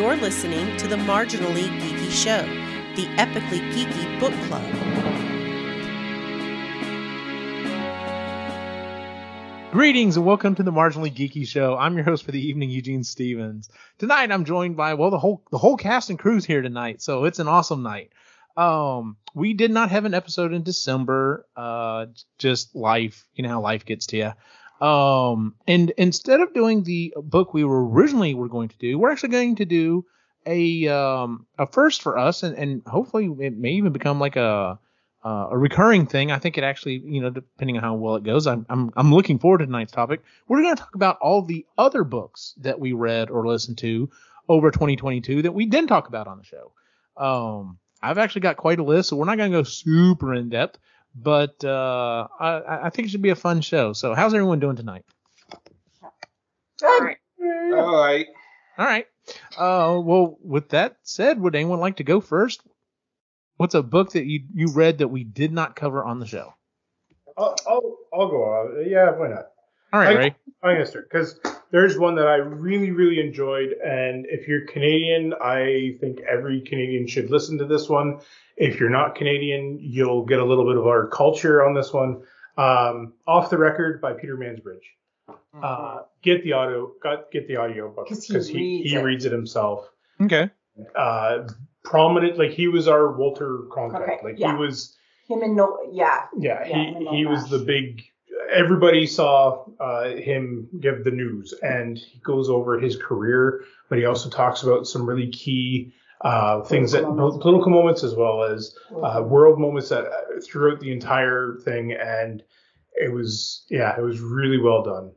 You're listening to the Marginally Geeky Show, the epically geeky book club. Greetings and welcome to the Marginally Geeky Show. I'm your host for the evening, Eugene Stevens. Tonight I'm joined by well the whole the whole cast and crew's here tonight, so it's an awesome night. Um, we did not have an episode in December. Uh, just life, you know how life gets to you. Um, and instead of doing the book we were originally were going to do, we're actually going to do a um a first for us, and and hopefully it may even become like a uh, a recurring thing. I think it actually, you know, depending on how well it goes, I'm I'm, I'm looking forward to tonight's topic. We're going to talk about all the other books that we read or listened to over 2022 that we didn't talk about on the show. Um, I've actually got quite a list, so we're not going to go super in depth, but uh, I, I think it should be a fun show. So, how's everyone doing tonight? All right. All right. All right. Uh, well, with that said, would anyone like to go first? What's a book that you you read that we did not cover on the show? I'll, I'll, I'll go. on. Yeah, why not? All right, I- Ray. I'm gonna start because there's one that I really, really enjoyed, and if you're Canadian, I think every Canadian should listen to this one. If you're not Canadian, you'll get a little bit of our culture on this one. Um, Off the Record by Peter Mansbridge. Uh, get the audio, got get the audio book 'Cause because he reads he it. reads it himself. Okay. Uh, prominent, like he was our Walter Cronkite. Okay, like yeah. he was Him and no, yeah. Yeah, Yeah, he I know he was the big. Everybody saw uh, him give the news, and he goes over his career, but he also talks about some really key uh, things that Political moments. political moments as well as uh, world moments that uh, throughout the entire thing, and it was yeah, it was really well done.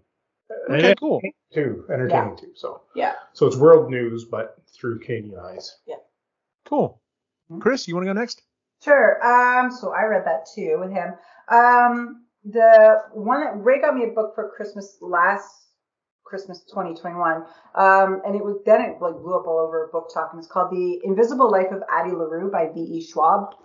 And Okay, cool. Too entertaining too. So Yeah. so it's world news, but through Canadian eyes. Yeah. Cool. Hmm? Chris, you want to go next? Sure. Um, so I read that too with him. Um, the one that Ray got me a book for Christmas last Christmas 2021. Um, and it was then it like blew up all over BookTok and it's called The Invisible Life of Addie LaRue by V.E. Schwab.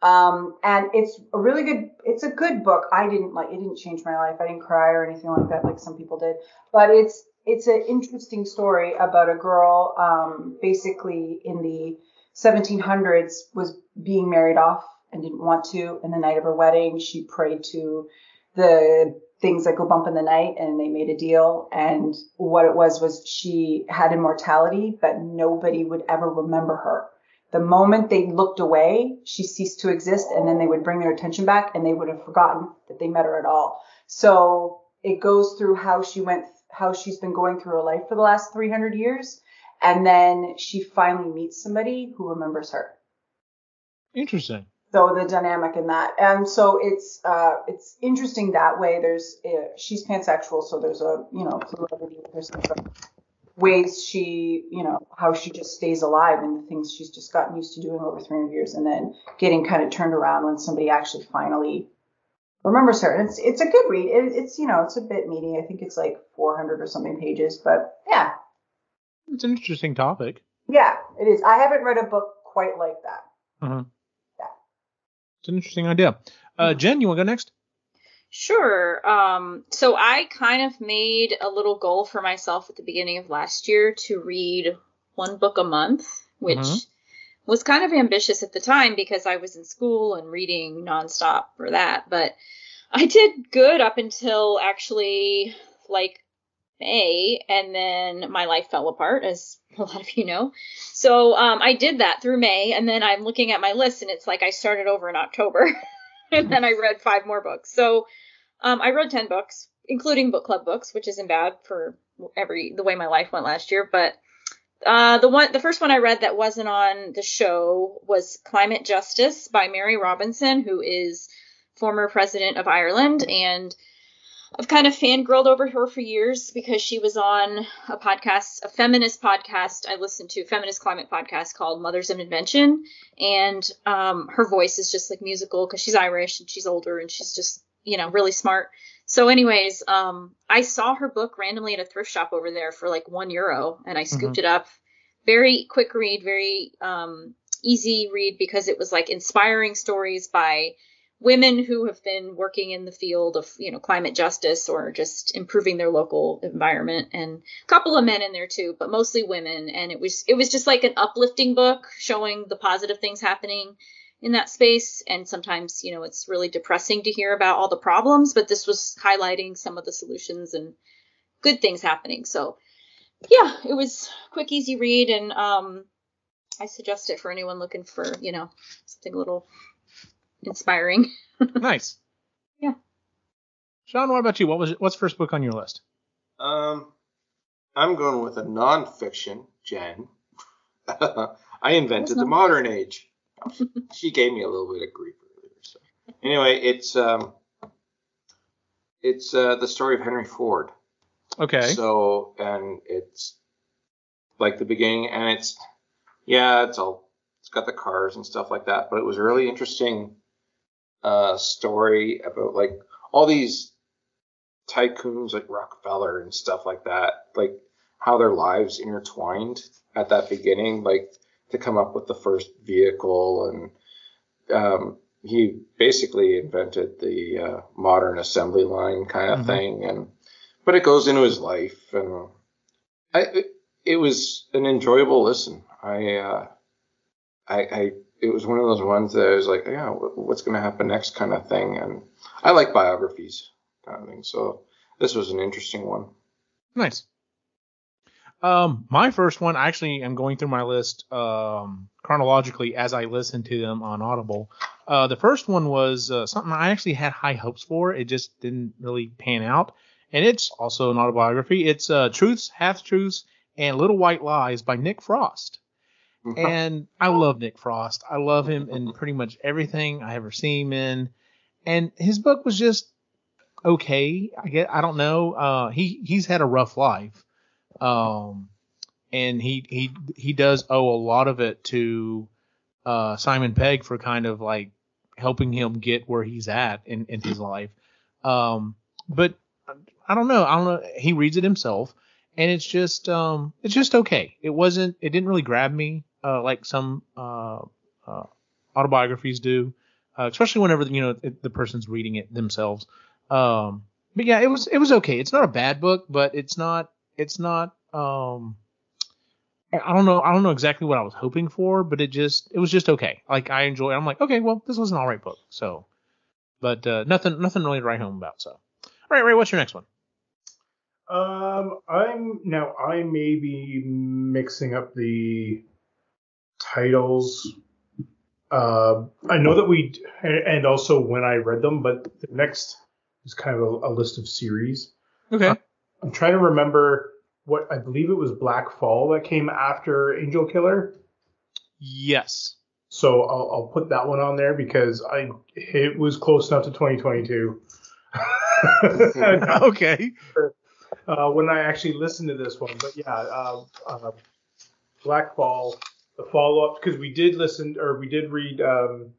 Um, and it's a really good, it's a good book. I didn't like, it didn't change my life. I didn't cry or anything like that, like some people did, but it's, it's an interesting story about a girl, um, basically in the 1700s was being married off and didn't want to. And the night of her wedding, she prayed to the things that go bump in the night and they made a deal. And what it was was she had immortality, but nobody would ever remember her. The moment they looked away, she ceased to exist and then they would bring their attention back and they would have forgotten that they met her at all. So it goes through how she went, how she's been going through her life for the last 300 years. And then she finally meets somebody who remembers her. Interesting. So the dynamic in that, and so it's uh, it's interesting that way. There's uh, she's pansexual, so there's a you know fluidity. There's some ways she you know how she just stays alive and the things she's just gotten used to doing over 300 years, and then getting kind of turned around when somebody actually finally remembers her. And it's it's a good read. It, it's you know it's a bit meaty. I think it's like 400 or something pages, but yeah, It's an interesting topic. yeah, it is. I haven't read a book quite like that. Uh-huh. It's an interesting idea. Uh, Jen, you want to go next? Sure. Um, so I kind of made a little goal for myself at the beginning of last year to read one book a month, which Mhm. was kind of ambitious at the time because I was in school and reading nonstop for that. But I did good up until actually like May, and then my life fell apart, as a lot of you know. So um, I did that through May, and then I'm looking at my list, and it's like I started over in October, and then I read five more books. So um, I read ten books, including book club books, which isn't bad for every the way my life went last year. But uh, the one, the first one I read that wasn't on the show was Climate Justice by Mary Robinson, who is former president of Ireland, and I've kind of fangirled over her for years because she was on a podcast, a feminist podcast I listened to, feminist climate podcast called Mothers of Invention, and um, her voice is just like musical because she's Irish and she's older and she's just you know really smart. So, anyways, um, I saw her book randomly at a thrift shop over there for like one euro, and I scooped it up. Very quick read, very um, easy read because it was like inspiring stories by women who have been working in the field of you know climate justice or just improving their local environment and a couple of men in there too but mostly women. And it was it was just like an uplifting book showing the positive things happening in that space. And sometimes you know it's really depressing to hear about all the problems but this was highlighting some of the solutions and good things happening. So yeah it was quick easy read. And um i suggest it for anyone looking for you know something a little inspiring. nice. Yeah. Sean, what about you? What was what's first book on your list? Um, I'm going with a nonfiction, Jen. I invented the modern age. she gave me a little bit of grief earlier. So anyway, it's um, it's uh, the story of Henry Ford. Okay. So and it's like the beginning, and it's yeah, it's all it's got the cars and stuff like that, but it was really interesting uh, story about like all these tycoons like Rockefeller and stuff like that, like how their lives intertwined at that beginning, like to come up with the first vehicle and um, he basically invented the uh, modern assembly line kind of mm-hmm. thing and but it goes into his life and I it, it was an enjoyable listen. I uh, I, I it was one of those ones that I was like, yeah, what's going to happen next kind of thing. And I like biographies kind of thing. So this was an interesting one. Nice. Um, my first one, I actually am going through my list um, chronologically as I listen to them on Audible. Uh, the first one was uh, something I actually had high hopes for. It just didn't really pan out. And it's also an autobiography. It's uh, Truths, Half Truths, and Little White Lies by Nick Frost. And I love Nick Frost. I love him in pretty much everything I ever see him in. And his book was just okay. I get I don't know. Uh, he he's had a rough life. Um, and he he he does owe a lot of it to uh, Simon Pegg for kind of like helping him get where he's at in, in his life. Um, but I don't know. I don't know. He reads it himself, and it's just um, it's just okay. It wasn't. It didn't really grab me uh, like some uh, uh, autobiographies do, uh, especially whenever you know it, the person's reading it themselves. Um, but yeah, it was it was okay. It's not a bad book, but it's not it's not um, I don't know I don't know exactly what I was hoping for, but it just it was just okay. Like I enjoy. I'm like okay, well this was an alright book. So, but uh, nothing nothing really to write home about. So, all right, Ray, what's your next one? Um, I'm now I may be mixing up the titles. Uh, I know that we, and also when I read them, but the next is kind of a, a list of series. Okay. Uh, I'm trying to remember what I believe it was Black Fall that came after Angel Killer. Yes. So I'll, I'll put that one on there because I it was close enough to 2022. okay. Uh, when I actually listened to this one, but yeah, uh, uh, Black Fall the follow up because we did listen or we did read um,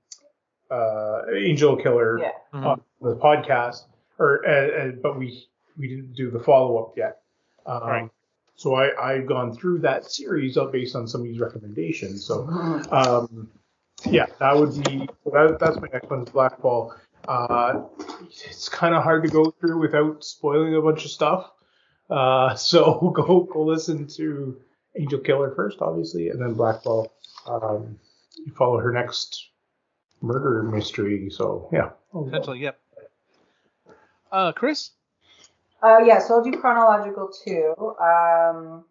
uh, Angel Killer yeah. mm-hmm. on the podcast, or uh, uh, but we we didn't do the follow up yet. Um, right. So I I've gone through that series based on some of these recommendations. So um, yeah, that would be that, that's my next one, Black Fall. Uh, it's kind of hard to go through without spoiling a bunch of stuff. Uh, so go go listen to Angel Killer first, obviously, and then Black Fall. Um, you follow her next murder mystery. So yeah, essentially, yep. Uh, Chris. Uh, yeah, so I'll do chronological too. Um,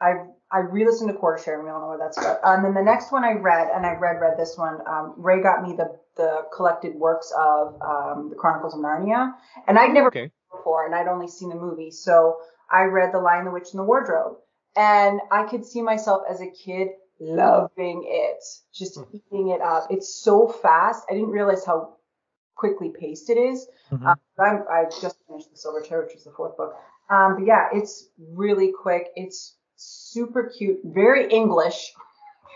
I I re-listened to Quarter Share. And we all know what that's about. And then the next one I read, and I read read this one. Um, Ray got me the the collected works of um, the Chronicles of Narnia, and I'd never okay. before, and I'd only seen the movie. So I read The Lion, the Witch, and the Wardrobe, and I could see myself as a kid loving it, just mm-hmm. eating it up. It's so fast. I didn't realize how quickly paced it is. Mm-hmm. Um, i just finished The Silver Chair, which is the fourth book. Um, but yeah, it's really quick. It's super cute, very English.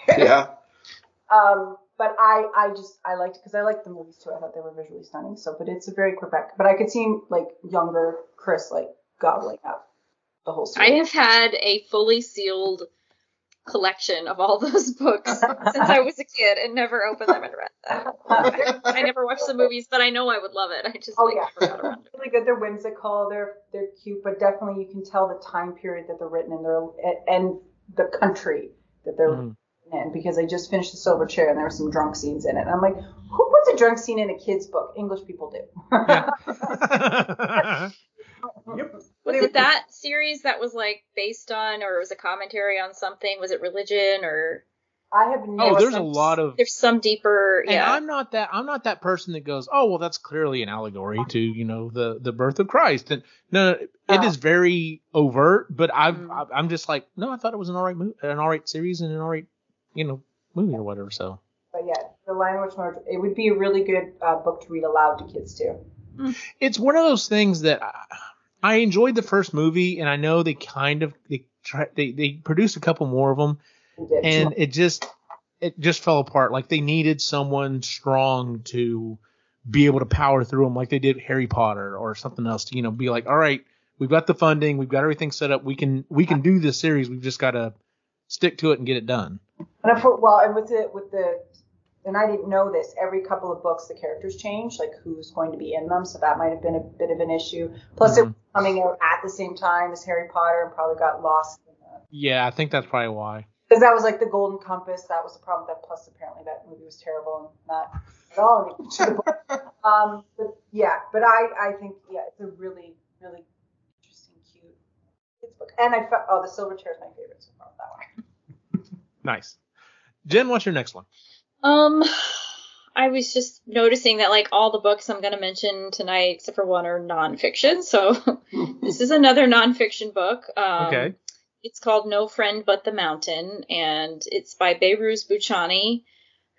Yeah. um, but I, I just, I liked it because I liked the movies too. I thought they were visually stunning. So, but it's a very quick back. But I could see like younger Chris like gobbling up the whole I have had a fully sealed collection of all those books since I was a kid and never opened them and read them. I never watched the movies, but I know I would love it. I just Oh, like yeah. forgot around it. really good. They're whimsical. They're they're cute, but definitely you can tell the time period that they're written in. They're and the country that they're Mhm. in because I just finished the Silver Chair and there were some drunk scenes in it. And I'm like, who puts a drunk scene in a kid's book? English people do. Yeah. Yep. Was it that series that was like based on, or was a commentary on something? Was it religion or I have no. oh, never. there's a lot of there's some deeper? and Yeah. I'm not that I'm not that person that goes, oh well, that's clearly an allegory to you know the the birth of Christ. And no, it Oh. is very overt, but I've Mm. I- I'm just like, no, I thought it was an alright movie, an alright series and an alright you know movie or whatever. So But yeah, the language Witch It would be a really good uh, book to read aloud to kids too. it's one of those things that I, I enjoyed the first movie, and I know they kind of they try they they produced a couple more of them, and it just it just fell apart. Like they needed someone strong to be able to power through them, like they did Harry Potter or something else. To you know, be like, all right, we've got the funding, we've got everything set up, we can we can do this series. We've just got to stick to it and get it done. And I put, well, and with the with the, and I didn't know this. Every couple of books, the characters change, like who's going to be in them. So that might have been a bit of an issue. Plus, it was coming out at the same time as Harry Potter, and probably got lost. Yeah, I think that's probably why. Because that was like the Golden Compass. That was the problem. That plus, apparently, that movie was terrible and not at all. um, but yeah, but I I think yeah, it's a really really interesting, cute kids book. And I felt oh, the Silver Chair is my favorite so far. That one. Nice. Jen, what's your next one? Um, I was just noticing that like all the books I'm going to mention tonight, except for one, are nonfiction. So this is another nonfiction book. Um, Okay. It's called No Friend But the Mountain, and it's by Behrouz Boochani,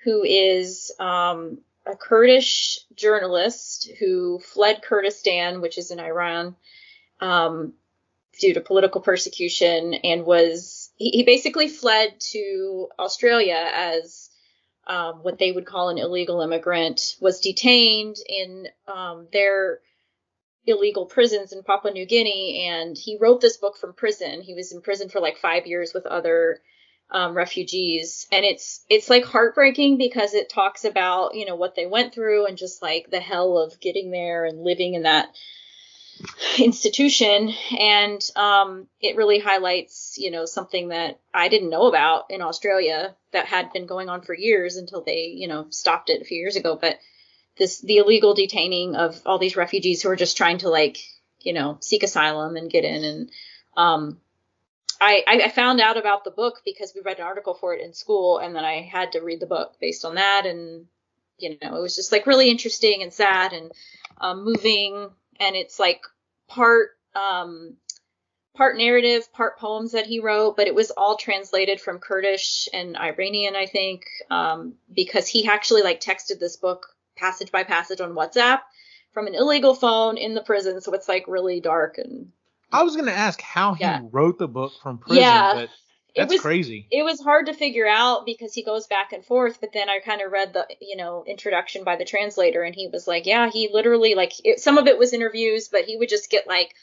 who is um, a Kurdish journalist who fled Kurdistan, which is in Iran, um, due to political persecution, and was he, he basically fled to Australia as um, what they would call an illegal immigrant, was detained in um, their illegal prisons in Papua New Guinea, and he wrote this book from prison. He was in prison for like five years with other um, refugees, and it's it's like heartbreaking because it talks about you know what they went through and just like the hell of getting there and living in that institution and um, it really highlights you know something that i didn't know about in australia that had been going on for years until they you know stopped it a few years ago. But this the illegal detaining of all these refugees who are just trying to like you know seek asylum and get in. And um I, I found out about the book because we read an article for it in school and then I had to read the book based on that. And you know it was just like really interesting and sad and um, moving. And it's like part um, part narrative, part poems that he wrote, but it was all translated from Kurdish and Iranian, I think, um, because he actually like texted this book passage by passage on WhatsApp from an illegal phone in the prison, so it's like really dark and I was gonna ask how he Yeah. wrote the book from prison, Yeah. but that's was crazy. it was hard to figure out because he goes back and forth but then i kind of read the you know introduction by the translator and he was like yeah he literally like it, some of it was interviews but he would just get like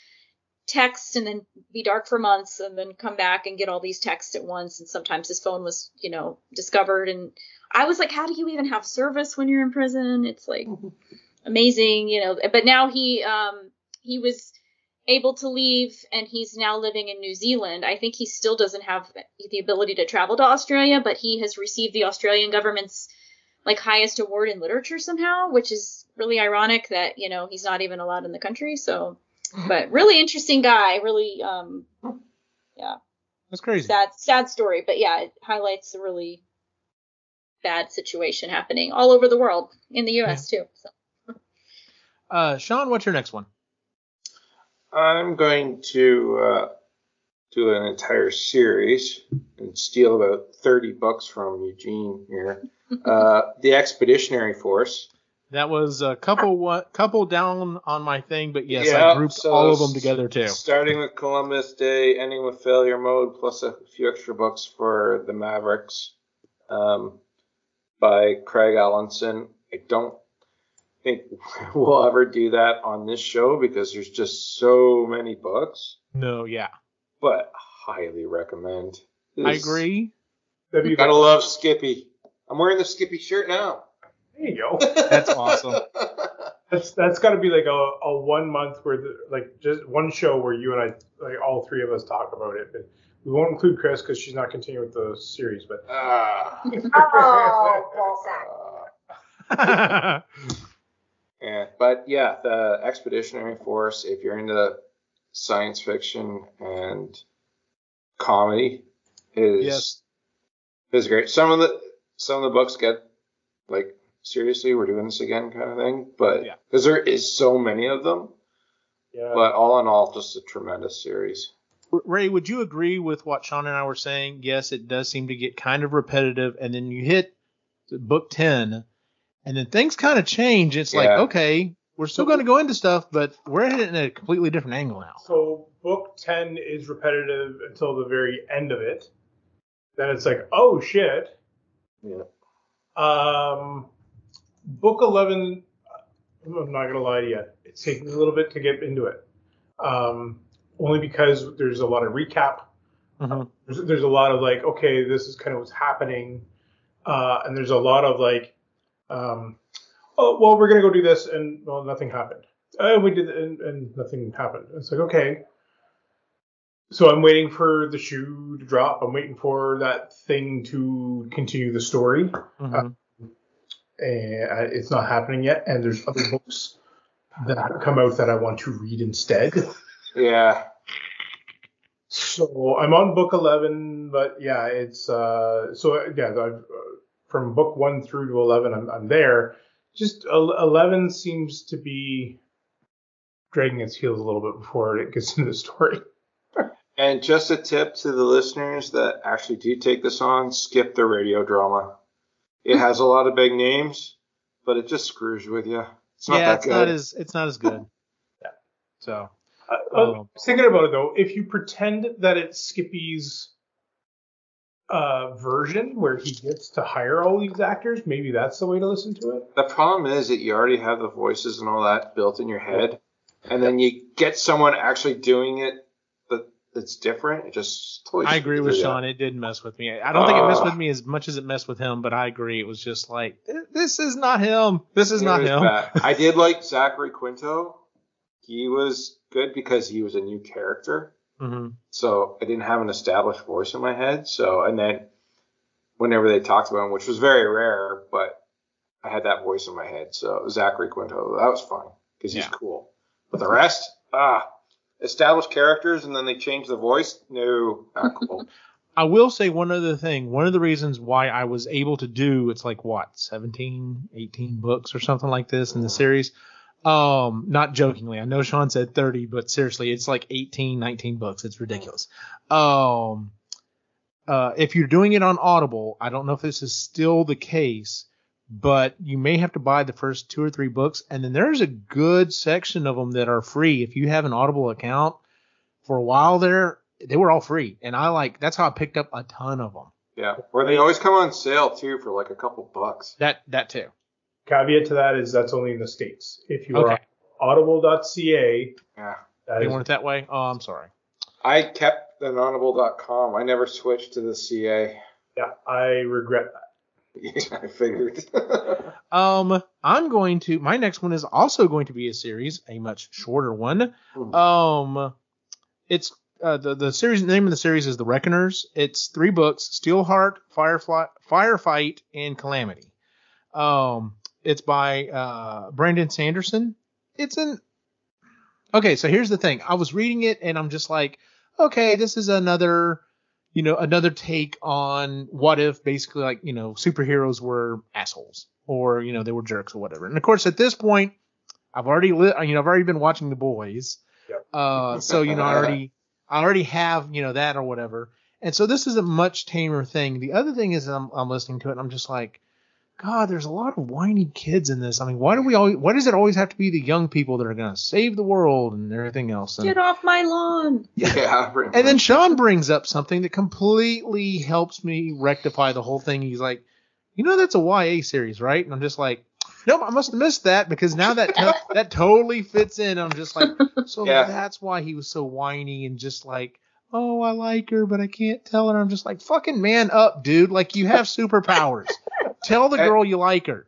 text and then be dark for months and then come back and get all these texts at once. And sometimes his phone was you know discovered. And i was like how do you even have service when you're in prison? It's like amazing you know. But now he um he was able to leave and he's now living in New Zealand. I think he still doesn't have the ability to travel to Australia, but he has received the Australian government's like highest award in literature somehow, which is really ironic that, you know, he's not even allowed in the country. So, but really interesting guy, really um yeah, That's crazy. sad sad story, but yeah, it highlights a really bad situation happening all over the world in the US too. So. Uh, Sean, what's your next one? I'm going to uh, do an entire series and steal about 30 bucks from Eugene here. Uh, the Expeditionary Force. That was a couple what couple down on my thing, but yes, Yeah, I grouped so all of them together too. Starting with Columbus Day, ending with Failure Mode, plus a few extra books for the Mavericks um, by Craig Alanson. I don't think we'll ever do that on this show because there's just so many books. No, yeah. but highly recommend. I agree. That'd Gotta love Skippy. I'm wearing the Skippy shirt now. there you go. That's awesome. That's that's got to be like a, a one month where the, like just one show where you and I like all three of us talk about it. But we won't include Chris because she's not continuing with the series. But Ah. Oh, ball sack. Uh, yeah, but yeah, the Expeditionary Force. If you're into science fiction and comedy, is Yes. is great. Some of the some of the books get like seriously, we're doing this again kind of thing, but Yeah. because there is so many of them. yeah, But all in all, just a tremendous series. Ray, would you agree with what Sean and I were saying? Yes, it does seem to get kind of repetitive, and then you hit book ten, and then things kind of change. It's like, okay, we're still going to go into stuff, but we're at it in a completely different angle now. so book ten is repetitive until the very end of it. Then it's like, oh shit. Yeah. Um, book eleven. I'm not gonna lie to you. It's taking a little bit to get into it. Um, only because there's a lot of recap. Mhm. There's, there's a lot of like, okay, this is kind of what's happening, uh, and there's a lot of like, um, oh, well, we're gonna go do this, and well, nothing happened. And we did, and, and nothing happened. It's like, okay. So I'm waiting for the shoe to drop. I'm waiting for that thing to continue the story Mhm. and it's not happening yet. And there's other books that come out that I want to read instead. Yeah. So I'm on book 11, but yeah, it's uh, so yeah, I've, uh, from book one through to 11, I'm, I'm there. Just 11 seems to be dragging its heels a little bit before it gets into the story. And just a tip to the listeners that actually do take this on, skip the radio drama. It has a lot of big names, but it just screws with you. It's not yeah, that it's good. not as it's not as good. yeah. So Uh. I was thinking about it though. If you pretend that it's Skippy's uh, version where he gets to hire all these actors, maybe that's the way to listen to it. the problem is that you already have the voices and all that built in your head, and then you get someone actually doing it that that's different. It just totally I agree with Sean. It did mess with me. I don't think it messed with me as much as it messed with him, but I agree. It was just like this is not him. This is not was him. I did like Zachary Quinto. He was good because he was a new character. Hmm So I didn't have an established voice in my head. So and then whenever they talked about him, which was very rare, but I had that voice in my head. So Zachary Quinto, that was fun because he's Yeah. cool. But the rest, ah, established characters and then they change the voice. No, not cool. I will say one other thing. One of the reasons why I was able to do it's like what 17, 18 books or something like this in the series. Um, not jokingly. I know Sean said 30, but seriously, it's like 18, 19 books. It's ridiculous. Um, uh, if you're doing it on Audible, I don't know if this is still the case, but you may have to buy the first two or three books, and then there's a good section of them that are free. If you have an Audible account, for a while there, they were all free, and I like that's how I picked up a ton of them. yeah, or they always come on sale too for like a couple bucks. That that too. Caveat to that is that's only in the states. If you are Okay, on audible.ca, Yeah, that they is want it that way. Oh, I'm sorry. I kept an audible.com. I never switched to the CA. yeah, I regret that. I figured. Um, I'm going to. My next one is also going to be a series, a much shorter one. Hmm. Um, it's uh, the the series name of the series is The Reckoners. It's three books: Steelheart, Firefly, Firefight, and Calamity. Um, it's by uh Brandon Sanderson. It's an okay. So here's the thing. I was reading it and I'm just like, okay, this is another you know, another take on what if basically like, you know, superheroes were assholes or, you know, they were jerks or whatever. And of course, at this point, I've already lit, you know, I've already been watching The Boys. Yep. Uh, so, you know, I already, I already have, you know, that or whatever. And so this is a much tamer thing. The other thing is I'm, I'm listening to it and I'm just like, God, there's a lot of whiny kids in this. I mean, why do we always, why does it always have to be the young people that are going to save the world and everything else? And, Get off my lawn. yeah, pretty and then. Sean brings up something that completely helps me rectify the whole thing. He's like, you know, that's a YA series, right? And I'm just like, nope, I must have missed that because now that to- that totally fits in. I'm just like, so Yeah. that's why he was so whiny and just like oh, I like her, but I can't tell her. I'm just like, fucking man up, dude. Like you have superpowers. tell the girl you like her.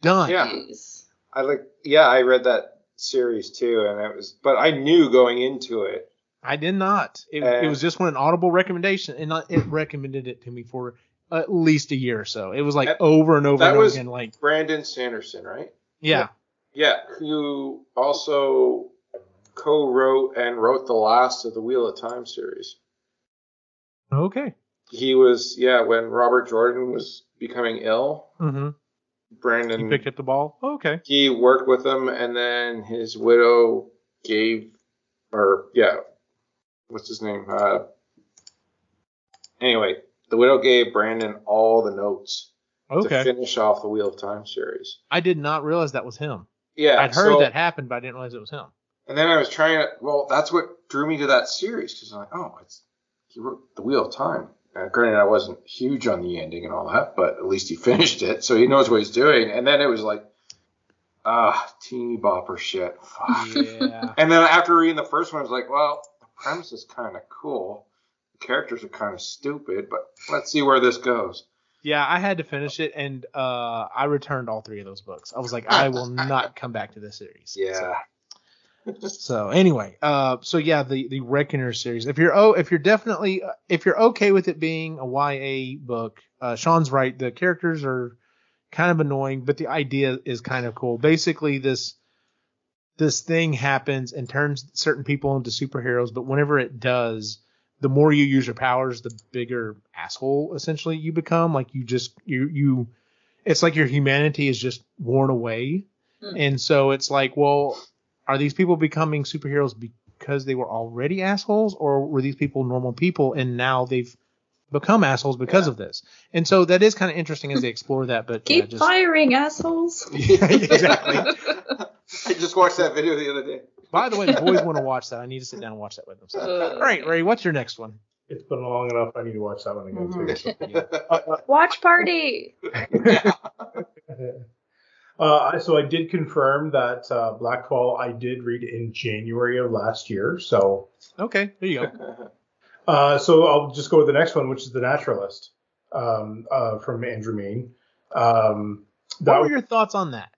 Done. Yeah. Jeez. I like. Yeah, I read that series too, and it was. But I knew going into it. I did not. It, it Uh, was just one an audible recommendation, and I- it recommended it to me for at least a year or so. It was like That- over and over that and over was- again. Like, Brandon Sanderson, right? yeah, Yeah, who also co-wrote and wrote the last of the Wheel of Time series. okay. He was, yeah, when Robert Jordan was becoming ill, Mm-hmm. Brandon You picked up the ball. Okay. he worked with him, and then his widow gave, or yeah, what's his name? Uh, anyway, the widow gave Brandon all the notes to finish off the Wheel of Time series. I did not realize that was him. Yeah, I'd heard so- that happened, but I didn't realize it was him. And then I was trying to. Well, that's what drew me to that series because I'm like, oh, it's he wrote the Wheel of Time. Uh, granted, I wasn't huge on the ending and all that, but at least he finished it, so he knows what he's doing. And then it was like, ah, teeny bopper shit. Fuck. Yeah. And then after reading the first one, I was like, well, the premise is kind of cool. The characters are kind of stupid, but let's see where this goes. yeah, I had to finish it, and uh, I returned all three of those books. I was like, I will not come back to this series. Yeah. So anyway, uh, so yeah, the the Reckoner series. If you're oh, if you're definitely if you're okay with it being a YA book, uh, Sean's right. The characters are kind of annoying, but the idea is kind of cool. Basically, this this thing happens and turns certain people into superheroes, but whenever it does, the more you use your powers, the bigger asshole essentially you become. Like you just you you, it's like your humanity is just worn away, Hmm. and so it's like, well, are these people becoming superheroes because they were already assholes, or were these people normal people and now they've become assholes because Yeah. of this? And so that is kind of interesting as they explore that. But yeah, Keep just, firing, assholes. Yeah, exactly. I just watched that video the other day. By the way, the boys want to watch that. I need to sit down and watch that with them. So. Uh, All right, Ray, what's your next one? It's been long enough. I need to watch that one again too. Watch party. Uh, so I did confirm that uh, Blackfall I did read in January of last year. So Okay, there you go. uh, so I'll just go with the next one, which is The Naturalist um, uh, from Andrew Mayne. Um, What were your thoughts on that?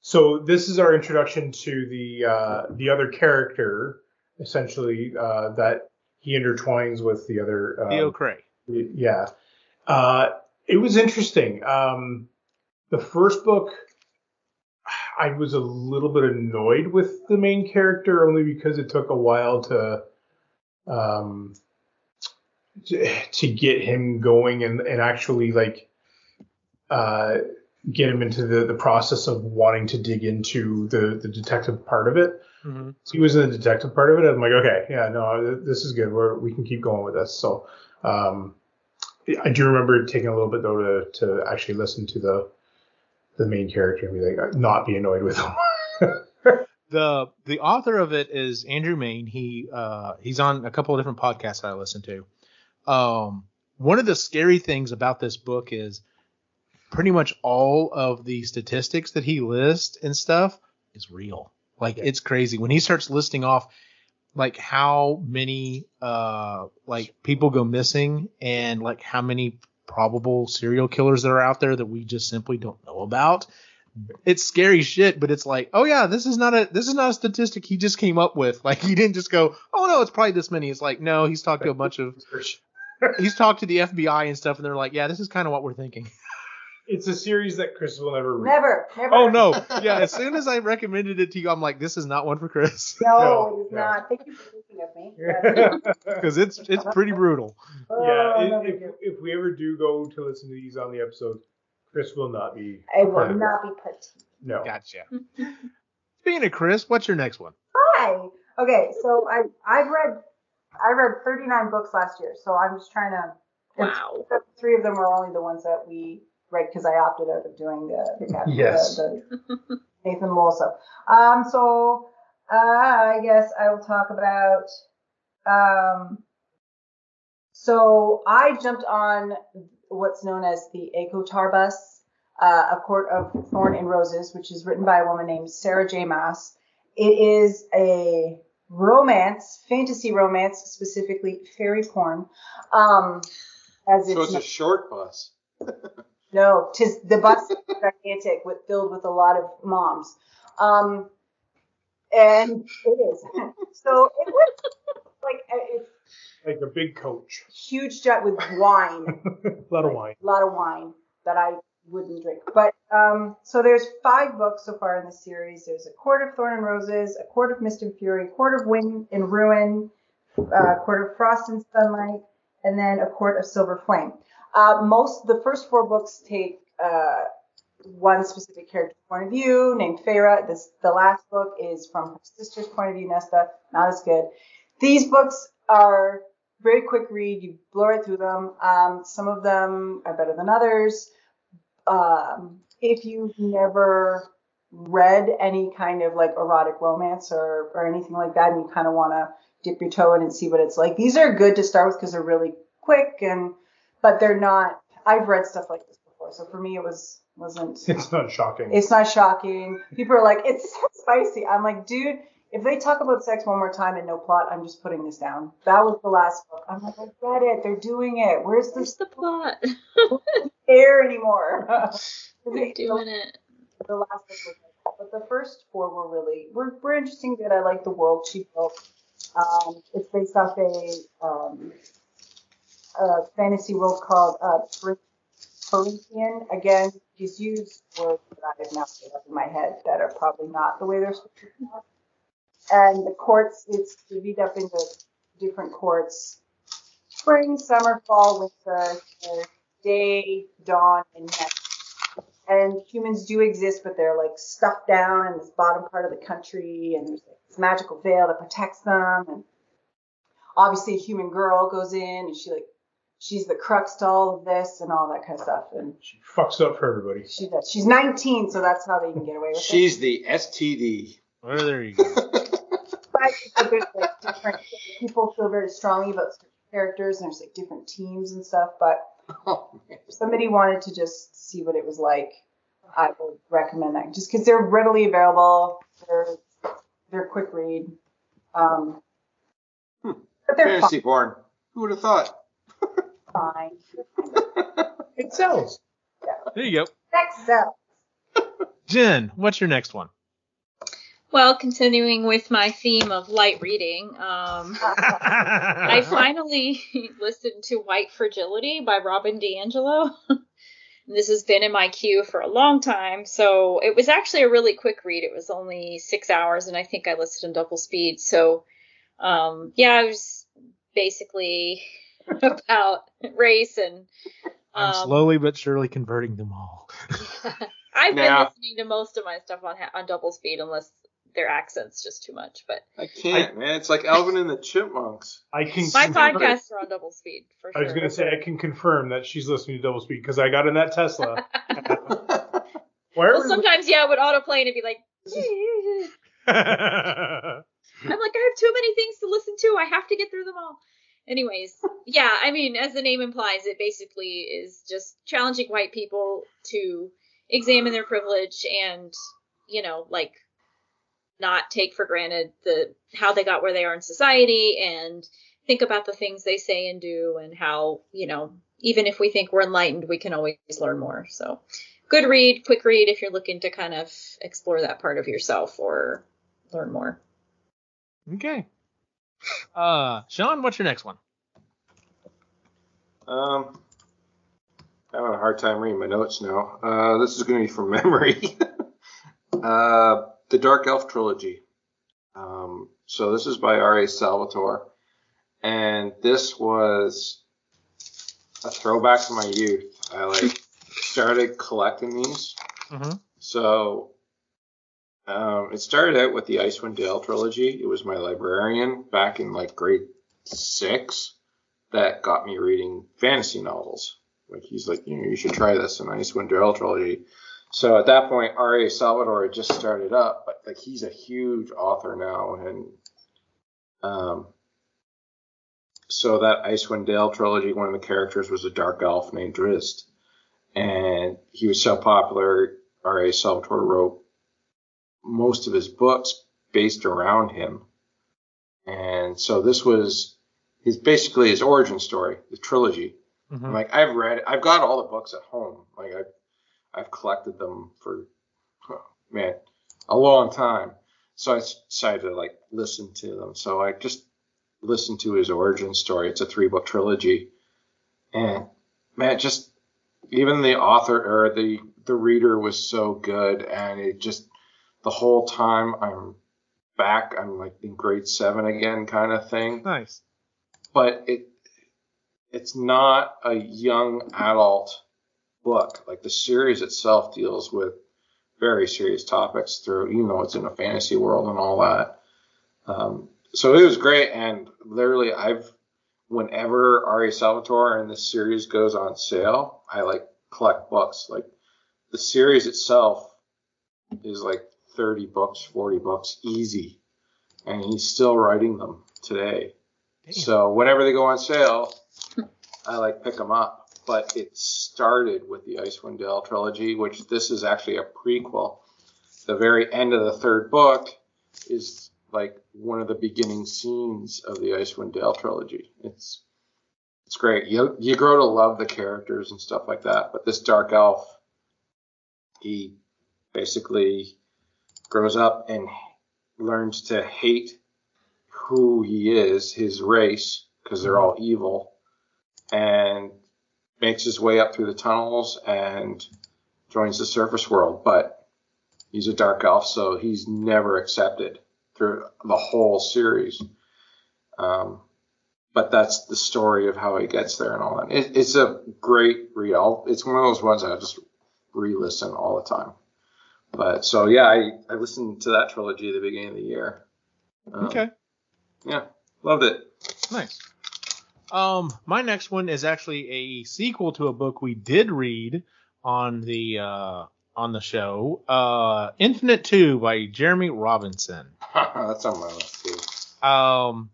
So this is our introduction to the uh, the other character, essentially uh, that he intertwines with the other. Um, Theo Cray. yeah, uh, it was interesting. Um, the first book, I was a little bit annoyed with the main character only because it took a while to um, to, get him going and, and actually like uh, get him into the, the process of wanting to dig into the, the detective part of it. hmm So he was in the detective part of it. I'm like, okay, yeah, no, this is good. We're, we can keep going with this. So um, I do remember taking a little bit though to, to actually listen to the the main character and be like, not be annoyed with him. The the author of it is Andrew Mayne. He uh he's on a couple of different podcasts that I listen to. Um, one of the scary things about this book is pretty much all of the statistics that he lists and stuff is real. Like it's crazy when he starts listing off like how many uh like people go missing and like how many probable serial killers that are out there that we just simply don't know about. It's scary shit, but it's like, oh yeah, this is not a this is not a statistic he just came up with. Like he didn't just go, oh no, it's probably this many. It's like no, he's talked to a bunch of he's talked to the FBI and stuff, and they're like, yeah, this is kind of what we're thinking. It's a series that Chris will never read. Never, never. Oh no, yeah. As soon as I recommended it to you, I'm like, this is not one for Chris No, No, it is no. not. Thank you for thinking of me. because it's it's pretty brutal. Oh, no, if, if we ever do go to listen to these on the episode, Chris will not be. I will of it. not be petite. No. Gotcha. Speaking of Chris, what's your next one? Hi. Okay, so I I've read I read 39 books last year, so I'm just trying to. Wow. Three of them were only the ones that we read because I opted out of doing the, the, cat- Yes. the, the Nathan Lowell stuff. Um, so uh, I guess I will talk about. Um, so I jumped on what's known as the Eco Bus, uh, A Court of Thorn and Roses, which is written by a woman named Sarah J. Maas. It is a romance, fantasy romance, specifically fairy porn. Um, as So it's, it's a short bus. no, tis the bus is gigantic with filled with a lot of moms. Um, and it is. so it was like uh, it's Like a big coach. huge jet with wine. a lot of wine. A lot of wine that I wouldn't drink. But um, so there's five books so far in the series. There's a Court of Thorn and Roses, a Court of Mist and Fury, a Court of Wind and Ruin, a Court of Frost and Sunlight, and then a Court of Silver Flame. Uh, most the first four books take uh, one specific character's point of view, named Feyre. This the last book is from her sister's point of view, Nesta. Not as good. These books are very quick read. You blow right through them. Um, some of them are better than others. Um, if you've never read any kind of like erotic romance or, or anything like that, and you kind of want to dip your toe in and see what it's like, these are good to start with because they're really quick and but they're not. I've read stuff like this before, so for me it was wasn't. It's not shocking. It's not shocking. People are like, it's so spicy. I'm like, dude, if they talk about sex one more time and no plot, I'm just putting this down. That was the last book. I'm like, I get it. They're doing it. Where's Where's the the plot? air anymore? They're doing it. the last book was like that, but the first four were really were, were interesting. Good. I like the world she built. Um, it's based off a um, a fantasy world called uh, Parisian. Again, she's used words that I have now made up in my head that are probably not the way they're supposed to be. And the courts, it's divided up into different courts: spring, summer, fall, winter, day, dawn, and night and humans do exist, but they're like stuck down in this bottom part of the country, and there's like this magical veil that protects them. And obviously, a human girl goes in, and she like she's the crux to all of this and all that kind of stuff. And She fucks up for everybody. she does. She's 19, so that's how they can get away with it. She's the STD. Well, there you go. But but there's like different people feel very strongly about certain characters, and there's like different teams and stuff. But Oh, if somebody wanted to just see what it was like, I would recommend that just because they're readily available. They're they're quick read. Um, Hmm. but they're Fantasy porn. Who would have thought? Fine. It sells. There you go. Next up, Jen, what's your next one? Well, continuing with my theme of light reading, um, I finally listened to White Fragility by Robin DiAngelo. this has been in my queue for a long time, so it was actually a really quick read. It was only six hours, and I think I listened in double speed. So, um, yeah, I was basically about race and. I'm um, slowly but surely converting them all. I've been Now- listening to most of my stuff on on double speed, unless their accent's just too much. But I can't, man. It's like Alvin and the Chipmunks. I can. my confirm- podcasts are on double speed for I was gonna say I can confirm that she's listening to double speed because I got in that Tesla. Where Well, sometimes yeah, it would autoplay and it'd be like. I'm like, I have too many things to listen to. I have to get through them all. Anyways, yeah, I mean, as the name implies, it basically is just challenging white people to examine their privilege and, you know, like not take for granted the how they got where they are in society and think about the things they say and do and how, you know, even if we think we're enlightened, we can always learn more. So, good read, quick read if you're looking to kind of explore that part of yourself or learn more. Okay. Uh, Sean, what's your next one? Um, I'm having a hard time reading my notes now. Uh, this is going to be from memory. uh, the Dark Elf trilogy. Um, so this is by R.A. Salvatore, and this was a throwback to my youth. I like started collecting these. Mm-hmm. So um, it started out with the Icewind Dale trilogy. It was my librarian back in like grade six that got me reading fantasy novels. Like he's like, you know, you should try this an Icewind Dale trilogy. So at that point, R.A. Salvatore had just started up, but like he's a huge author now, and um, so that Icewind Dale trilogy, one of the characters was a dark elf named Drizzt, and he was so popular. R.A. Salvatore wrote most of his books based around him. And so this was his basically his origin story, the trilogy. Mhm. Like I've read, I've got all the books at home. Like I've I've collected them for oh, man a long time. So I decided to like listen to them. So I just listened to his origin story. It's a three book trilogy, and man, just even the author or the the reader was so good, and it just the whole time I'm back. I'm like in grade seven again, kind of thing Nice. but it it's not a young adult book. Like the series itself deals with very serious topics through, even though it's in a fantasy world and all that. Um, so it was great, and literally, I've whenever R.A. Salvatore and this series goes on sale, I like collect books. Like the series itself is like 30 books, 40 books, easy, and he's still writing them today. Damn. So whenever they go on sale, I like pick them up. But it started with the Icewind Dale trilogy, which this is actually a prequel. The very end of the third book is like one of the beginning scenes of the Icewind Dale trilogy. It's it's great. You you grow to love the characters and stuff like that. But this dark elf, he basically grows up and learns to hate who he is, his race, because they're all evil, and makes his way up through the tunnels and joins the surface world. But he's a dark elf, so he's never accepted through the whole series. Um, but that's the story of how he gets there and all that. It, it's a great read. It's one of those ones I just re-listen all the time. But so yeah, I, I listened to that trilogy at the beginning of the year. Um, Okay. Yeah, loved it. Nice. Um, my next one is actually a sequel to a book we did read on the uh on the show. Uh, Infinite Two by Jeremy Robinson. That's on my list too. Um,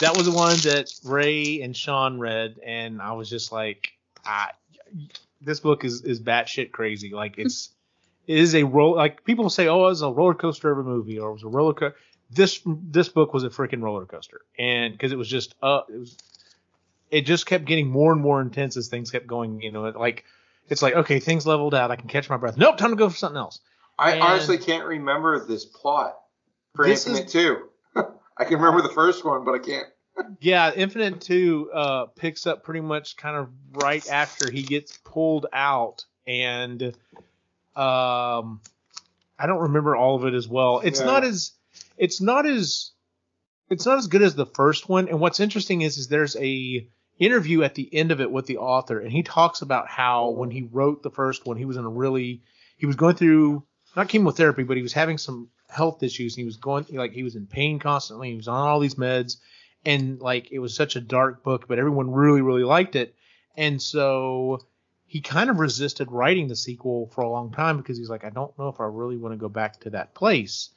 that was the one that Ray and Sean read, and I was just like, ah, this book is is batshit crazy. Like it's it is a roll. Like people say, oh, it was a roller coaster of a movie, or it was a roller coaster. This this book was a freaking roller coaster, and because it was just uh, it was, it just kept getting more and more intense as things kept going. You know, like it's like okay, things leveled out. I can catch my breath. Nope, time to go for something else. I And- honestly can't remember this plot for This Infinite is- Two. I can remember the first one, but I can't. Yeah, Infinite 2 uh, picks up pretty much kind of right after he gets pulled out, and um, I don't remember all of it as well. It's Yeah. not as it's not as it's not as good as the first one. And what's interesting is is there's a interview at the end of it with the author, and he talks about how when he wrote the first one, he was in a really he was going through not chemotherapy, but he was having some health issues. And he was going like he was in pain constantly. He was on all these meds, and like it was such a dark book, but everyone really really liked it, and so he kind of resisted writing the sequel for a long time because he's like, I don't know if I really want to go back to that place.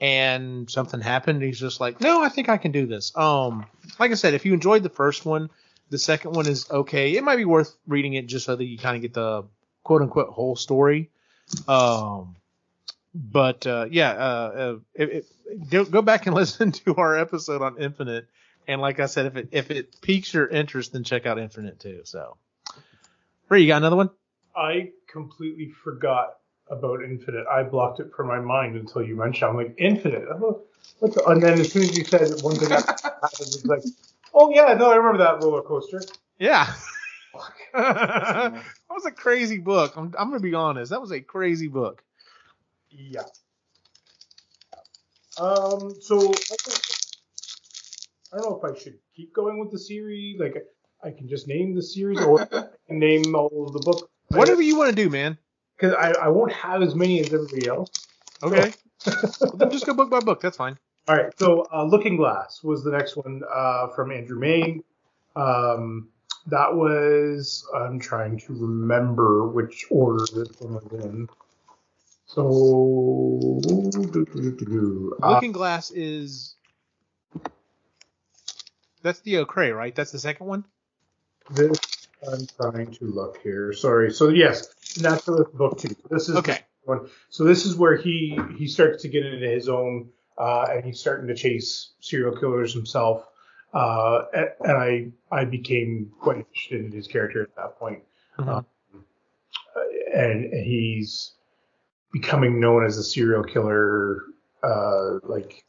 And something happened. He's just like, no, I think I can do this. Um, like I said, if you enjoyed the first one, the second one is okay. It might be worth reading it just so that you kind of get the quote unquote whole story. Um, but uh, yeah, uh, uh, go back and listen to our episode on Infinite. And like I said, if it if it piques your interest, then check out Infinite too. So, Ray, you got another one? I completely forgot about Infinite. I blocked it from my mind until you mentioned. I'm like Infinite. Oh, What's the, and then as soon as you said one thing that happened, it's like, oh yeah, no, I remember that roller coaster. Yeah. that was a crazy book. I'm, I'm gonna be honest. That was a crazy book. Yeah. Um. So I don't, I don't know if I should keep going with the series. Like I can just name the series or name all of the book. Whatever you want to do, man. Because I, I won't have as many as everybody else. Okay. Well, then just go book by book. That's fine. All right, so uh, Looking Glass was the next one uh, from Andrew Mayne. Um, that was I'm trying to remember which order this one was in. So. Uh, Looking Glass is that's the Cray, right? That's the second one. this I'm trying to look here. Sorry. So yes, Naturalist book two. This is the Okay. one. So this is where he he starts to get into his own uh, and he's starting to chase serial killers himself. Uh, and, I I became quite interested in his character at that point. Mhm. Um, and, he's becoming known as a serial killer, uh, like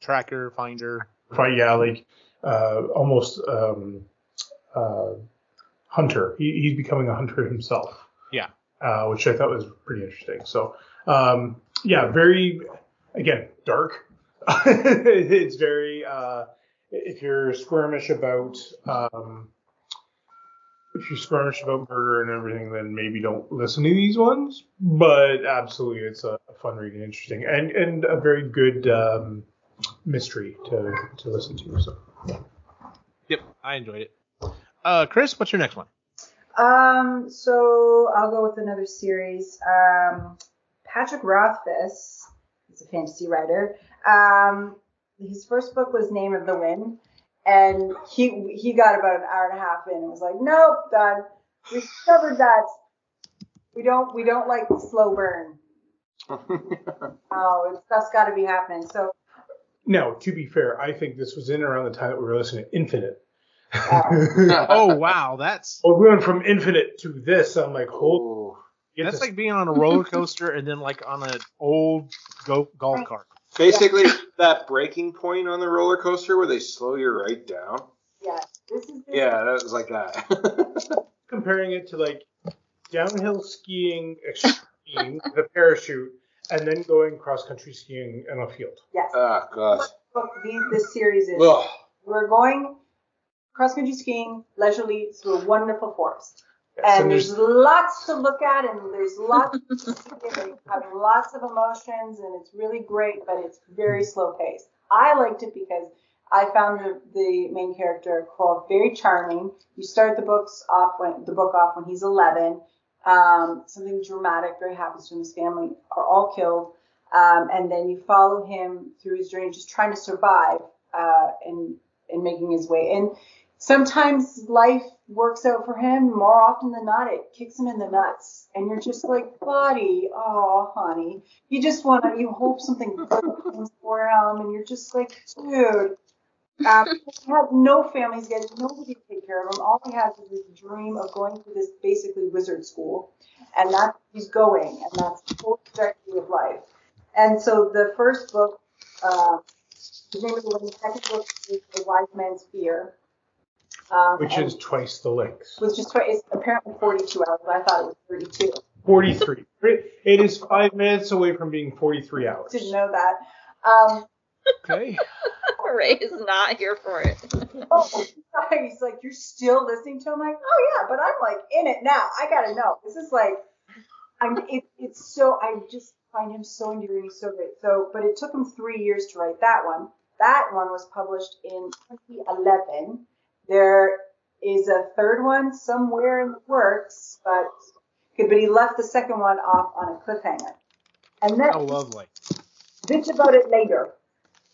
Tracker, finder. fi- yeah, like uh, almost um, uh, hunter. He, he's becoming a hunter himself. Yeah. Uh, which I thought was pretty interesting. So, um, yeah, very again dark. it's very uh, if you're squirmish about um, if you're squirmish about murder and everything, then maybe don't listen to these ones. But absolutely, it's a, a fun read and interesting, and and a very good um, mystery to to listen to. So Yep, I enjoyed it. Uh, Chris, what's your next one? Um, so I'll go with another series. Um, Patrick Rothfuss is a fantasy writer. Um, his first book was Name of the Wind, and he he got about an hour and a half in and was like, "Nope, done. We discovered that we don't we don't like the slow burn. Oh, it's, that's got to be happening." So No, to be fair, I think this was in around the time that we were listening to Infinite. Oh wow, that's Well, we went from Infinite to this. I'm like, hold. Ooh. that's this- like being on a roller coaster and then like on an old go- golf cart. Basically, that breaking point on the roller coaster where they slow you right down. yeah, this is the, Yeah, that was like that. comparing it to like downhill skiing, extreme with a parachute, and then going cross country skiing in a field. yes. oh god. Book these this series is. Ugh. We're going cross country skiing leisurely through a wonderful forest. Yes, and there's lots to look at and there's lots you have lots of emotions and it's really great but it's very slow paced i liked it because i found the, the main character quote very charming. You start the books off when the book off when he's 11 um, something dramatic very happens to him his family are all killed. Um, and then you follow him through his journey just trying to survive uh, and and making his way and sometimes life works out for him. More often than not, it kicks him in the nuts, and you're just like, buddy, oh, honey, you just want to, you hope something good comes for him, and you're just like, dude. Um, he has no family, he's nobody to take care of him. All he has is this dream of going to this basically wizard school, and that's he's going, and that's the whole trajectory of life. And so the first book, uh, the name of the the second book is The Wise Man's Fear. Um, which is twice the length. was just twi- it's apparently 42 hours. but I thought it was 32. 43. It is five minutes away from being 43 hours. Didn't know that. Um, Okay. Ray is not here for it. oh, he's like, you're still listening to him? like, oh yeah, but I'm like in it now. I gotta know. This is like, I'm. It, it's so. I just find him so endearing. He's so great. So, but it took him three years to write that one. That one was published in 2011. There is a third one somewhere in the works, but but he left the second one off on a cliffhanger. And then Oh, lovely. bitch about it later.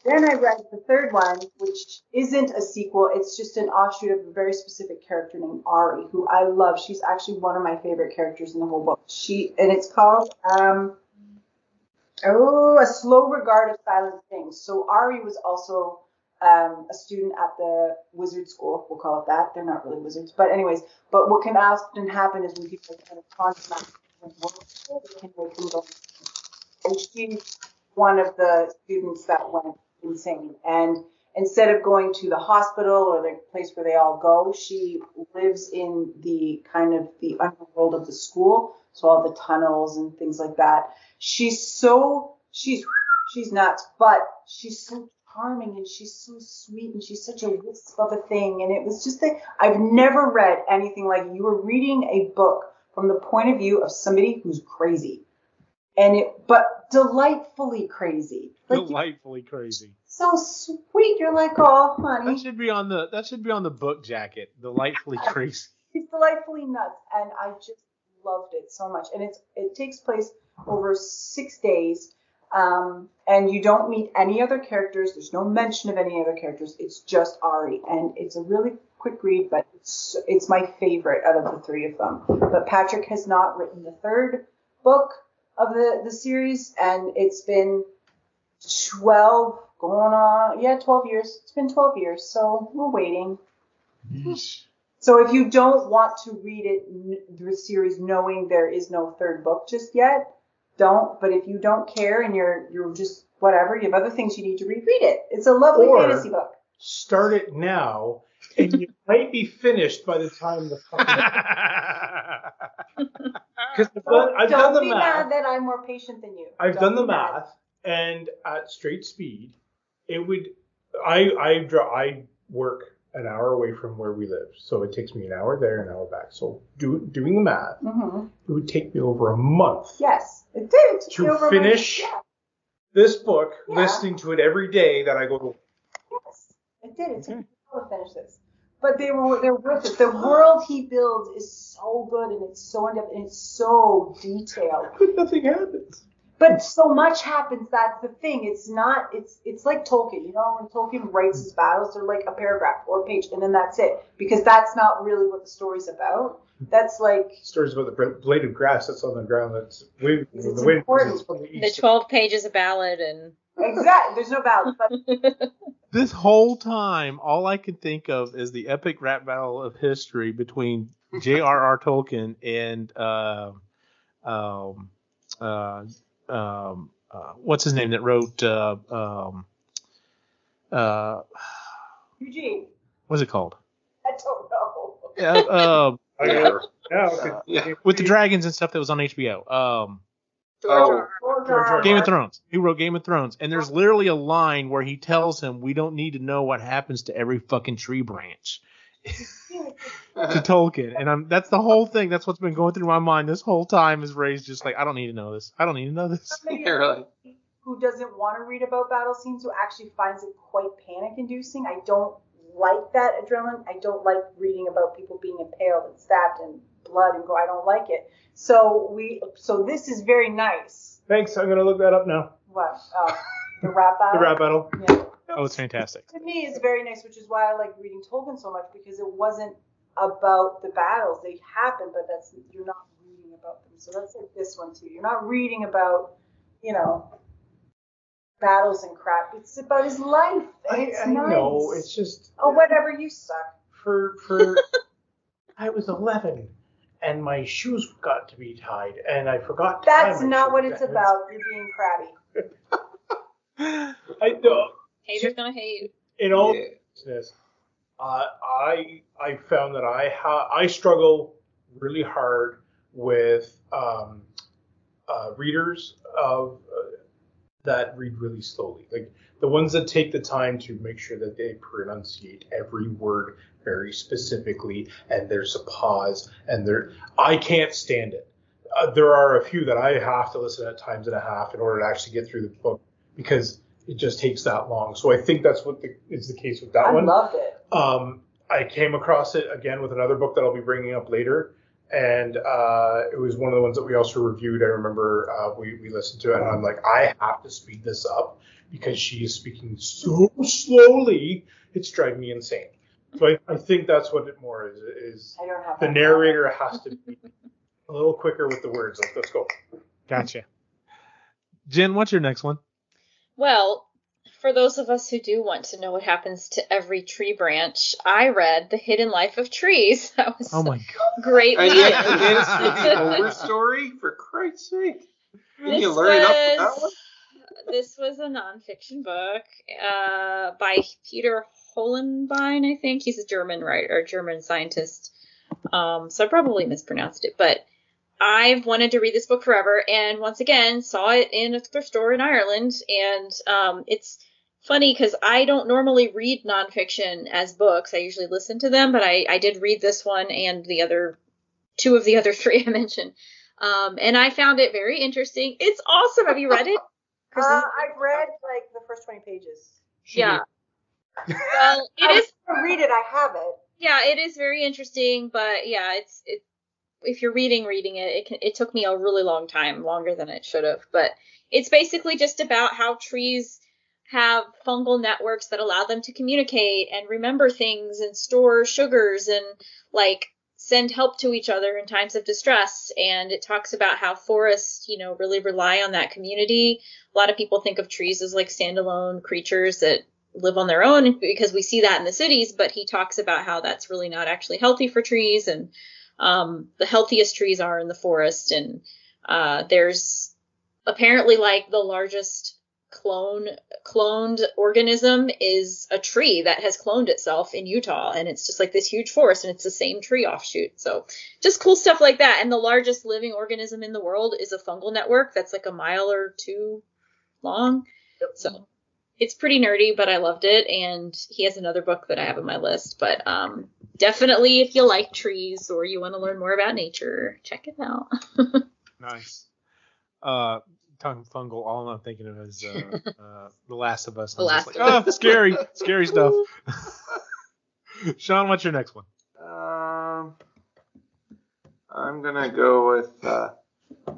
Then I read the third one, which isn't a sequel. It's just an offshoot of a very specific character named Ari, who I love. She's actually one of my favorite characters in the whole book. She and it's called um, oh, a slow regard of silent things. So Ari was also um, a student at the wizard school. We'll call it that. They're not really wizards, but anyways. But what can often happen is when people kind of make them. And she's one of the students that went insane. And instead of going to the hospital or the place where they all go, she lives in the kind of the underworld of the school. So all the tunnels and things like that. She's so she's she's nuts, but she's so charming and she's so sweet and she's such a wisp of a thing. And it was just that I've never read anything like you were reading a book from the point of view of somebody who's crazy. And it but delightfully crazy. Like Delightfully crazy. so sweet. You're like, oh, honey. That should be on the that should be on the book jacket. Delightfully crazy. she's delightfully nuts, and I just loved it so much. And it's it takes place over six days, um, and you don't meet any other characters. There's no mention of any other characters. It's just Ari, and it's a really quick read, but it's it's my favorite out of the three of them. But Patrick has not written the third book of the the series, and it's been 12 going on, yeah, 12 years. It's been 12 years, so we're waiting. So if you don't want to read it, the series, knowing there is no third book just yet, don't. But if you don't care and you're you're just whatever, you have other things you need to read, read it. It's a lovely Or- fantasy book. Start it now, and you might be finished by the time the fucking. Because I've done, I've don't done the be math. mad that I'm more patient than you. I've Don't done the be mad. math, and at straight speed, it would. I I draw. I work an hour away from where we live, so it takes me an hour there, an hour back. So do, doing the math, Mhm. it would take me over a month. Yes, it did. It To finish? Yeah, This book, Yeah. listening to it every day, that I go. to. yes, it did. It took me a while to finish this. But they were they're worth it. The world he builds is so good and it's so in depth and it's so detailed. But nothing happens. But so much happens. That's the thing. It's not. It's it's like Tolkien. You know, when Tolkien writes his battles, they're like a paragraph or a page, and then that's it. Because that's not really what the story's about. That's like Stories about the blade of grass that's on the ground. That's wind. It's the wind important. is from the The 12 pages of ballad and exactly. There's no ballad. But this whole time, all I can think of is the epic rap battle of history between J.R.R. Tolkien and uh, um, uh, um, uh, what's his name that wrote uh, um, uh, Eugene, what's it called? I don't know. Yeah, uh, I know. Yeah, okay. Yeah. with the dragons and stuff that was on HBO. Um, George Oh. R. R. George George R. R. Game of Thrones. Who wrote Game of Thrones? And there's literally a line where he tells him, "We don't need to know what happens to every fucking tree branch." to Tolkien, and I'm that's the whole thing. That's what's been going through my mind this whole time. Is Ray's just like, I don't need to know this. I don't need to know this. Maybe really. Who doesn't want to read about battle scenes? Who actually finds it quite panic-inducing? I don't like that adrenaline. I don't like reading about people being impaled and stabbed and blood and go. I don't like it. So we. So this is very nice. Thanks. I'm gonna look that up now. What? Oh, the rap battle. The rap battle. Yeah. Oh, it's fantastic. to me it's very nice, which is why I like reading Tolkien so much because it wasn't about the battles. They happen, but that's you're not reading about them. So that's like this one too. You're not reading about, you know, battles and crap. It's about his life. and I, it's I nice. know. It's just oh whatever you suck. for for. I was 11, and my shoes got to be tied, and I forgot. To tie That's my not shoes. what it's about. You're being crabby. I know. Haters gonna hate. You. In all Yeah. seriousness, uh, I I found that I ha- I struggle really hard with um, uh, readers of uh, that read really slowly, like the ones that take the time to make sure that they pronunciate every word very specifically, and there's a pause, and there I can't stand it. Uh, there are a few that I have to listen at times and a half in order to actually get through the book because it just takes that long. So I think that's what the, is the case with that I one. I loved it. Um, I came across it again with another book that I'll be bringing up later, and uh, it was one of the ones that we also reviewed. I remember uh, we we listened to it, and I'm like, I have to speed this up because she is speaking so slowly, it's driving me insane. So I, I think that's what it more is. Is I don't have the that. narrator has to be a little quicker with the words. Like, let's go. Gotcha. Jen, what's your next one? Well, for those of us who do want to know what happens to every tree branch, I read The Hidden Life of Trees. That was Oh my god. great. And reading. yet you did the Overstory for Christ's sake. Didn't you This learn enough with that was- one? This was a nonfiction book uh, by Peter Holenbein, I think. He's a German writer, German scientist. Um, so I probably mispronounced it, but I've wanted to read this book forever, and once again saw it in a thrift store in Ireland. And um, it's funny because I don't normally read nonfiction as books. I usually listen to them, but I, I did read this one and the other two of the other three I mentioned. Um, and I found it very interesting. It's awesome. Have you read it? Uh, I've read like the first 20 pages. Yeah. Well, it is. I read it. I have it. Yeah, it is very interesting, but yeah, it's it. If you're reading, reading it, it can, it took me a really long time, longer than it should have. But it's basically just about how trees have fungal networks that allow them to communicate and remember things and store sugars and like send help to each other in times of distress. And it talks about how forests, you know, really rely on that community. A lot of people think of trees as like standalone creatures that live on their own because we see that in the cities, but he talks about how that's really not actually healthy for trees and um, the healthiest trees are in the forest. And uh, there's apparently like the largest clone cloned organism is a tree that has cloned itself in Utah and it's just like this huge forest and it's the same tree offshoot. So just cool stuff like that. And the largest living organism in the world is a fungal network that's like a mile or two long. So it's pretty nerdy, but I loved it. And he has another book that I have on my list. But um, definitely, if you like trees or you want to learn more about nature, check it out. Nice. Uh, tongue fungal. All I'm thinking of is uh, uh, The Last of Us. The I'm Last like, of oh, scary, scary stuff. Sean, what's your next one? Um, I'm gonna go with uh,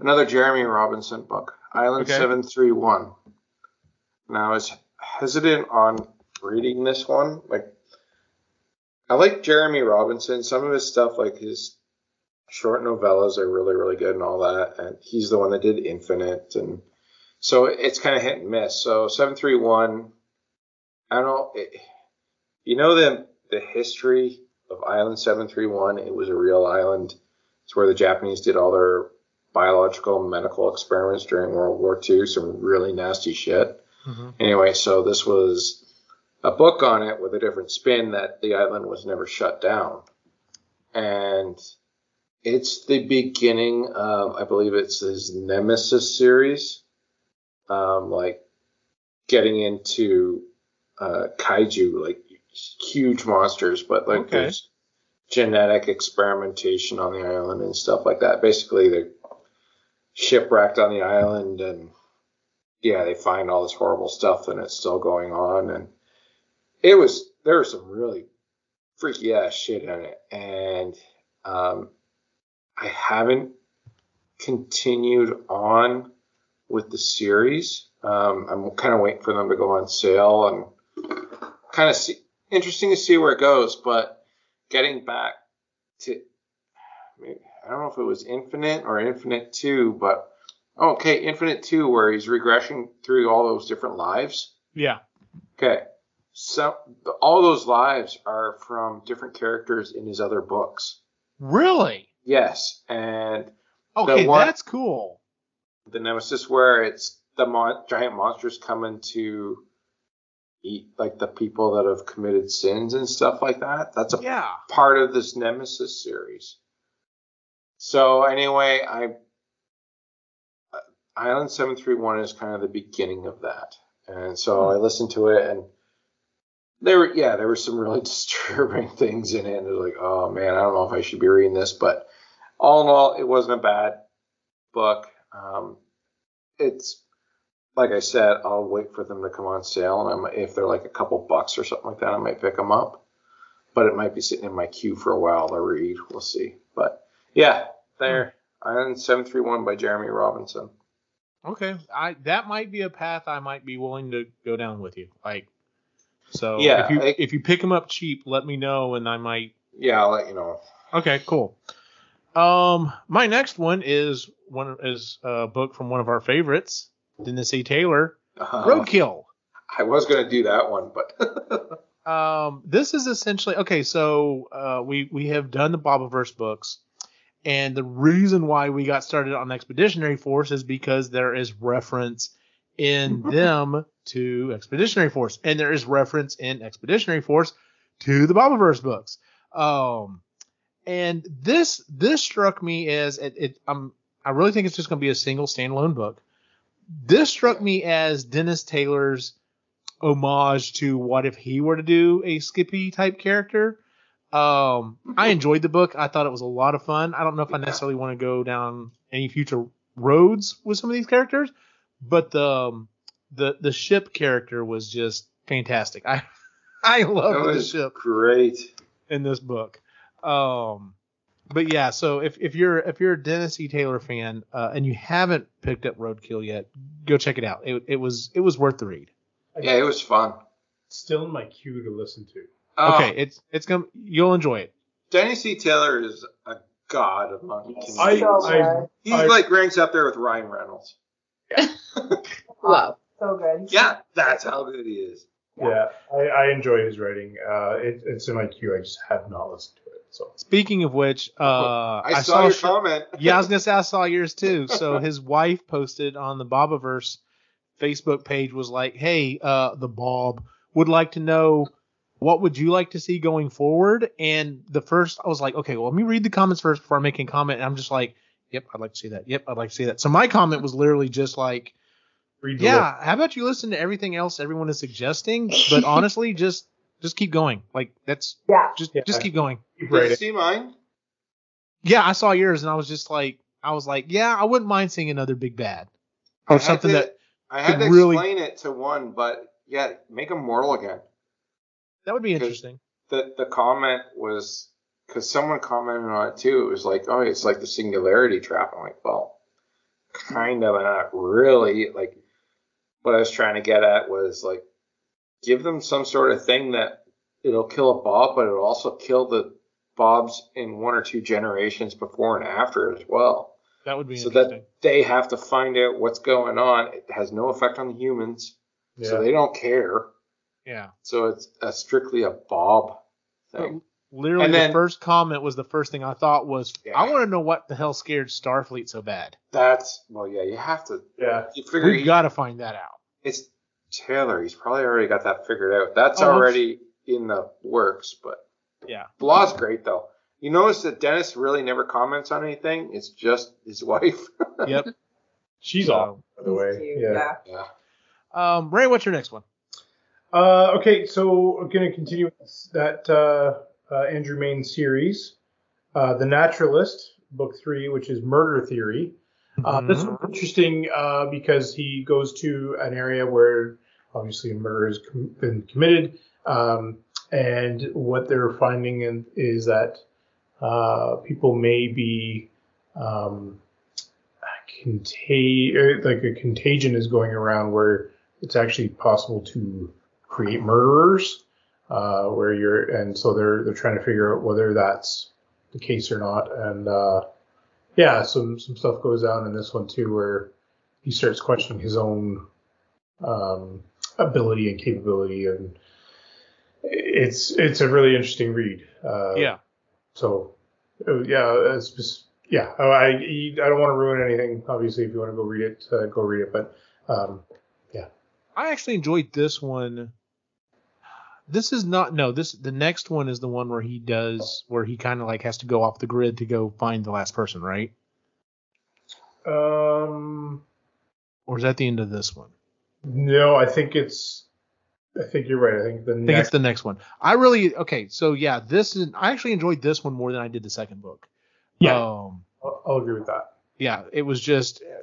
another Jeremy Robinson book, Island Okay. Seven Three One. Now I was hesitant on reading this one. Like, I like Jeremy Robinson. Some of his stuff, like his short novellas, are really really good and all that. And he's the one that did Infinite, and so it's kind of hit and miss. So Seven Three One, I don't know. It, you know the the history of Island 731. It was a real island. It's where the Japanese did all their biological and medical experiments during World War II. Some really nasty shit. Mhm. Anyway, so this was a book on it with a different spin that the island was never shut down. And it's the beginning of, I believe it's his Nemesis series. Um, like getting into uh, kaiju, like huge monsters, but like Okay. there's genetic experimentation on the island and stuff like that. Basically, they're shipwrecked on the island, and yeah, they find all this horrible stuff, and it's still going on. And it was there was some really freaky ass shit in it, and um, I haven't continued on with the series. Um, I'm kind of waiting for them to go on sale and kind of see interesting to see where it goes. But getting back to, maybe, I don't know if it was Infinite or Infinite Two, but oh, okay, Infinite Two, where he's regressing through all those different lives. Yeah. Okay, so all those lives are from different characters in his other books. Really? Yes, and Okay, one- that's cool. the Nemesis, where it's the mon- giant monsters coming to eat like the people that have committed sins and stuff like that. That's a Yeah. part of this Nemesis series. So anyway, I uh, Island Seven Three One is kind of the beginning of that, and so I listened to it, and there were yeah, there were some really disturbing things in it, and it was like, oh man, I don't know if I should be reading this, but all in all, it wasn't a bad book. Um, it's like I said, I'll wait for them to come on sale, and might, if they're like a couple bucks or something like that, I might pick them up. But it might be sitting in my queue for a while to read. We'll see. But yeah, there, Island Seven Three One by Jeremy Robinson. Okay. I that might be a path I might be willing to go down with you. Like, so Yeah, if you I- if you pick them up cheap, let me know, and I might. Yeah, I'll let you know. Okay, cool. Um, my next one is one is a book from one of our favorites, Dennis A. Taylor, Uh, Roadkill. I was gonna do that one, but Um, this is essentially okay. So uh, we we have done the Bobiverse books, and the reason why we got started on Expeditionary Force is because there is reference in them to Expeditionary Force, and there is reference in Expeditionary Force to the Bobiverse books. Um, and this this struck me as it. it um, I really think it's just going to be a single standalone book. This struck me as Dennis Taylor's homage to what if he were to do a Skippy type character. Um, I enjoyed the book. I thought it was a lot of fun. I don't know if I necessarily want to go down any future roads with some of these characters, but the um, the the ship character was just fantastic. I I love the ship great. in this book. Um, but yeah, so if, if you're if you're a Dennis E. Taylor fan uh, and you haven't picked up Roadkill yet, go check it out. It, it was it was worth the read. Yeah, it was fun. Still in my queue to listen to. Oh, Okay, it's it's gonna you'll enjoy it. Denny C. Taylor is a god among He's I- I- He's I- like ranks up there with Ryan Reynolds. Wow. So good. Yeah, that's how good he is. Yeah, I, I enjoy his writing. Uh, it, it's in my queue. I just have not listened to it. So Speaking of which, uh, I, saw, your sh- comment. yeah, I was gonna say I saw yours too. So his wife posted on the Bobiverse Facebook page was like, "Hey, uh, the Bob would like to know what would you like to see going forward." And the first, I was like, "Okay, well, let me read the comments first before I make a comment." And I'm just like, "Yep, I'd like to see that. Yep, I'd like to see that." So my comment was literally just like, read the "Yeah, how about you listen to everything else everyone is suggesting, but honestly, just just keep going. Like that's Yeah. just Yeah. just keep going." list, Did you see mine? Yeah, I saw yours and I was just like, I was like, yeah, I wouldn't mind seeing another big bad or had something to- that I had could to really- explain it to one, but yeah, make him mortal again. that would be interesting. The the comment was because someone commented on it too. It was like, oh, it's like the singularity trap. I'm like, well, kind of, not really. Like, what I was trying to get at was like, give them some sort of thing that it'll kill a Bob, but it'll also kill the Bobs in one or two generations before and after as well. That would be so interesting. that they have to find out what's going on. It has no effect on the humans, Yeah. so they don't care. yeah. So it's a strictly a Bob thing. Literally, And then- the first comment was the first thing I thought was, Yeah. I want to know what the hell scared Starfleet so bad. That's well, yeah. You have to. yeah. You figure We've got to find that out. It's Taylor. He's probably already got that figured out. That's Oh, I'm already in the works. But Yeah. Blaw's great though. You notice that Dennis really never comments on anything. It's just his wife. Yep. She's So, off, by the way. Cute, Yeah. yeah. Um, Ray, what's your next one? Uh, okay, so I'm going to continue that uh, uh, Andrew Mayne series, uh, The Naturalist, book three, which is Murder Theory. Uh, this Mhm. one's interesting uh, because he goes to an area where obviously a murder has com- been committed, um, and what they're finding in, is that uh, people may be um, contag- er, like a contagion is going around where it's actually possible to create murderers, uh, where you're, and so they're they're trying to figure out whether that's the case or not, and uh, yeah, some some stuff goes down in this one too, where he starts questioning his own um, ability and capability, and it's it's a really interesting read. Uh, yeah. So uh, yeah, it's just yeah. I I I don't want to ruin anything. Obviously, if you want to go read it, uh, go read it. But um, yeah, I actually enjoyed this one. This is not no. This the next one is the one where he does where he kind of like has to go off the grid to go find the last person, right? um, Or is that the end of this one? no, I think it's. I think you're right. I think the I think next. it's the next one. I really okay. So yeah, this is I actually enjoyed this one more than I did the second book. Yeah. Um, I'll, I'll agree with that. yeah, it was just uh,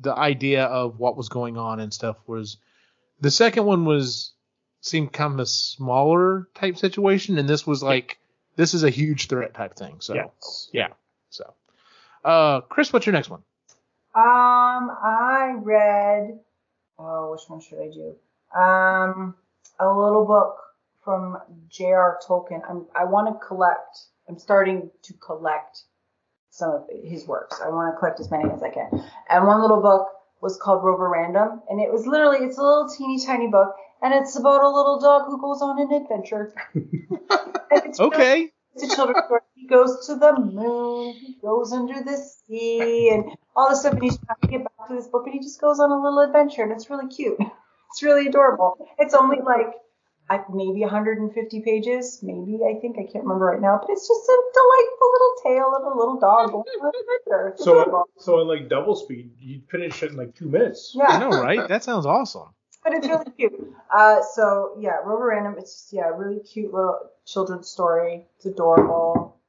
the idea of what was going on and stuff was. The second one was seemed kind of a smaller type situation, and this was like this is a huge threat type thing. So yeah. yeah. So, uh, Chris, what's your next one? Um, I read. Oh, which one should I do? Um, a little book from J.R. Tolkien. I'm. I want to collect. I'm starting to collect some of his works. I want to collect as many as I can. And one little book was called Roverandom, and it was literally it's a little teeny tiny book, and it's about a little dog who goes on an adventure. It's Okay. it's a children's story. He goes to the moon, he goes under the sea, and all this stuff. And he's trying to get back to this book, and he just goes on a little adventure, and it's really cute. It's really adorable. It's only like I, maybe 150 pages, maybe I think I can't remember right now, but it's just a delightful little tale of a little dog going on an adventure. So so in like double speed, you'd finish it in like two minutes. Yeah, I know, right? That sounds awesome. But it's really cute. Uh, so yeah, Roverandom. It's just yeah, a really cute little children's story. It's adorable.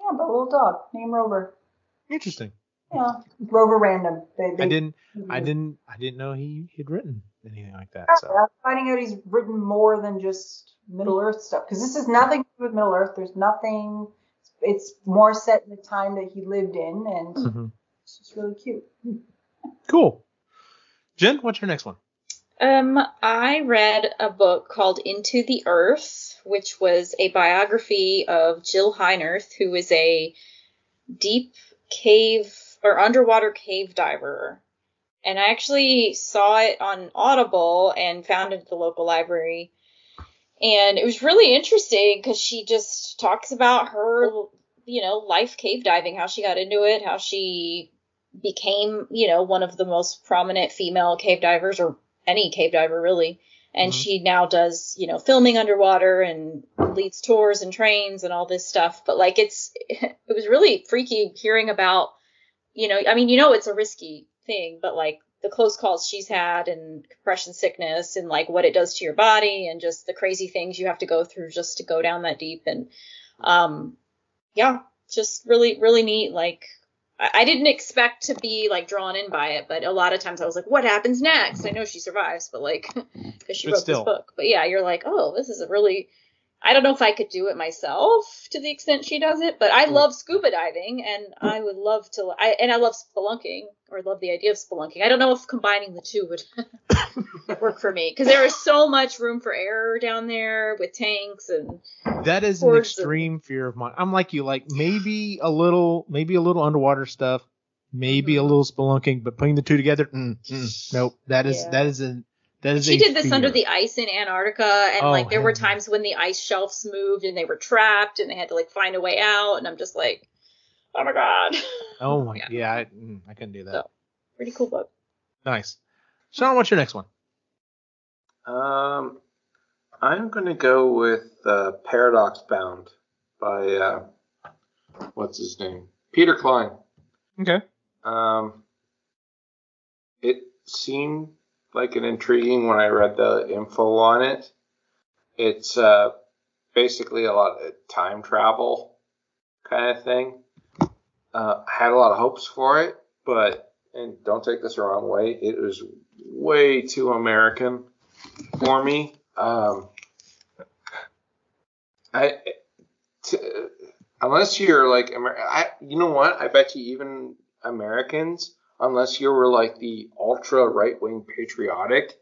Yeah, but a little dog named Rover. Interesting. Yeah, Roverandom. They, they, I didn't. I didn't. I didn't know he had written anything like that. So I'm finding out he's written more than just Middle Earth stuff because this is nothing to do with Middle Earth. There's nothing. It's more set in the time that he lived in, and Mhm. it's just really cute. cool. Jen, what's your next one? Um, I read a book called Into the Earth, which was a biography of Jill Heinerth, who is a deep cave or underwater cave diver. And I actually saw it on Audible and found it at the local library. And it was really interesting because she just talks about her, you know, life cave diving, how she got into it, how she became, you know, one of the most prominent female cave divers or any cave diver really. And Mhm. she now does, you know, filming underwater and leads tours and trains and all this stuff. But like it's it was really freaky hearing about, you know, I mean, you know it's a risky thing, but like the close calls she's had and compression sickness and like what it does to your body and just the crazy things you have to go through just to go down that deep and um yeah, just really really neat like I didn't expect to be like drawn in by it, but a lot of times I was like, "What happens next?" I know she survives, but like, because she But wrote still. this book. But yeah, you're like, "Oh, this is a really." I don't know if I could do it myself to the extent she does it, but I love scuba diving, and I would love to. I and I love spelunking, or love the idea of spelunking. I don't know if combining the two would work for me because there is so much room for error down there with tanks and That is an extreme fear of mine. I'm like you, like maybe a little, maybe a little underwater stuff, maybe a Mhm. little spelunking, but putting the two together, mm, mm, nope. That is Yeah. that is a is she did this fear. under the ice in Antarctica, and Oh, like there were times when the ice shelves moved and they were trapped and they had to like find a way out, and I'm just like, oh my god, Oh my, Yeah. yeah, I, mm, I couldn't do that. So. pretty cool book. Nice. Sean, what's your next one? Um, I'm gonna go with uh, Paradox Bound by uh, what's his name? Peter Clines. Okay. Um, it seemed like an intriguing when I read the info on it. It's uh, basically a lot of time travel kind of thing. Uh, I had a lot of hopes for it, but and don't take this the wrong way, it was way too American for me. Um, I t- unless you're like Amer- I, you know what? I bet you even Americans, unless you were like the ultra right wing patriotic,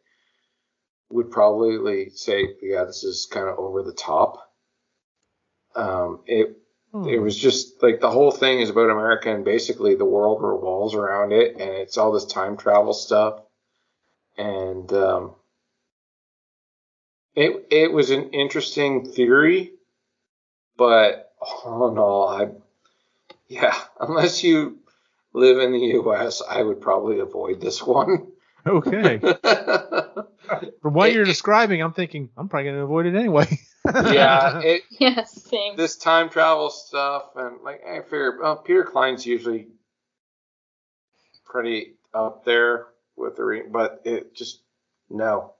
would probably say, yeah, this is kind of over the top. Um, it Hmm. it was just like the whole thing is about America and basically the world revolves around it, and it's all this time travel stuff. And um, it it was an interesting theory, but all in all, I yeah, unless you live in the U.S., I would probably avoid this one. Okay. From what It- you're describing, I'm thinking I'm probably gonna avoid it anyway. yeah, it Yes, same. this time travel stuff and like I figure well, Peter Clines usually pretty up there with the re- but it just no.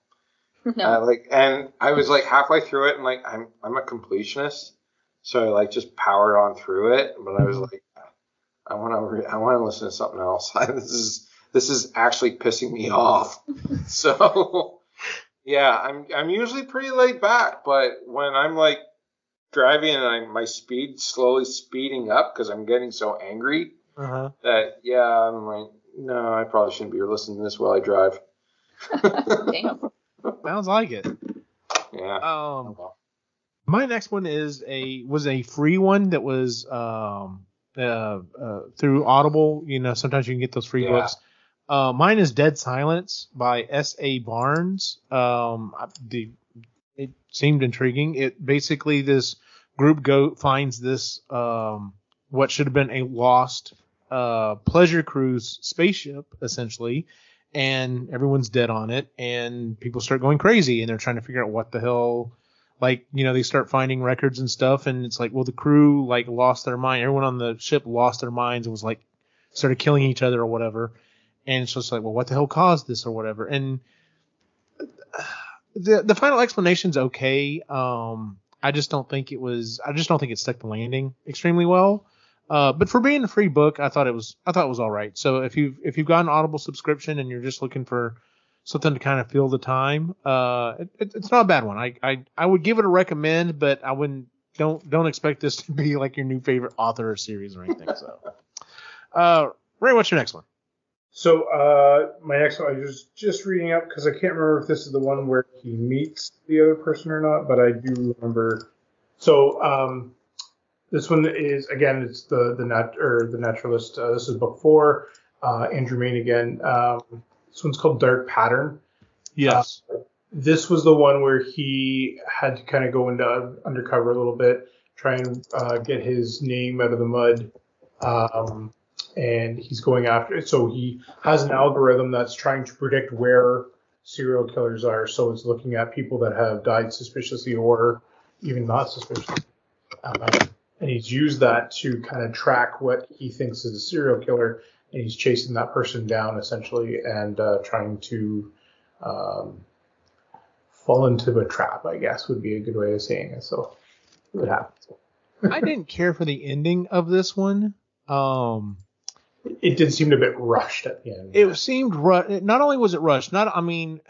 no. Uh, like and I was like halfway through it and like I'm I'm a completionist. So I like just powered on through it, but I was like I want to re- I want to listen to something else. this is this is actually pissing me off. so yeah, I'm I'm usually pretty laid back, but when I'm like driving and I'm, my speed slowly speeding up because I'm getting so angry uh-huh. that yeah, I'm like no, I probably shouldn't be listening to this while I drive. Damn. Sounds like it. Yeah. Um, my next one is a was a free one that was um uh, uh through Audible. You know, sometimes you can get those free Yeah. books. Uh, mine is Dead Silence by S. A. Barnes. Um, I- the it seemed intriguing. It basically this group go finds this um what should have been a lost uh pleasure cruise spaceship essentially and everyone's dead on it and people start going crazy and they're trying to figure out what the hell like you know they start finding records and stuff and it's like well the crew like lost their mind. Everyone on the ship lost their minds and was like started killing each other or whatever. And it's just like well what the hell caused this or whatever? And the the final explanation's okay. Um i just don't think it was i just don't think it stuck the landing extremely well. Uh, but for being a free book, I thought it was I thought it was all right. So if you if you've got an Audible subscription and you're just looking for something to kind of fill the time, uh, it, it, it's not a bad one. I, I I would give it a recommend, but I wouldn't don't don't expect this to be like your new favorite author or series or anything. So, uh, Ray, what's your next one? So uh, my next one, I was just reading up because I can't remember if this is the one where he meets the other person or not, but I do remember. So um, this one is again, it's the the nat or the naturalist. Uh, this is book four. Uh, Andrew Mayne again. Um, this one's called Dark Pattern. Yes. This was the one where he had to kind of go into undercover a little bit, try and uh, get his name out of the mud. Um, and he's going after it. So he has an algorithm that's trying to predict where serial killers are. So it's looking at people that have died suspiciously or even not suspiciously. Um, and he's used that to kind of track what he thinks is a serial killer, and he's chasing that person down essentially and uh, trying to um, fall into a trap. I guess would be a good way of saying it. So what happens? I didn't care for the ending of this one. Um, it did seem a bit rushed at the end. it seemed ru- not only was it rushed, not I mean,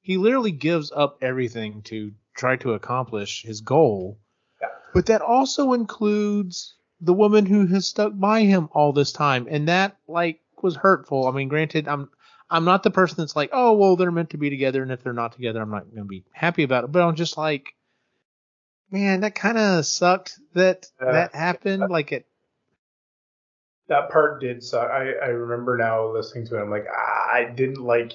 he literally gives up everything to try to accomplish his goal. Yeah. But that also includes the woman who has stuck by him all this time, and that like was hurtful. I mean, granted, I'm I'm not the person that's like, oh well, they're meant to be together, and if they're not together, I'm not going to be happy about it. But I'm just like, man, that kind of sucked that Yeah. that happened. Like it, that part did suck. I, I remember now listening to it. I'm like, ah, I didn't like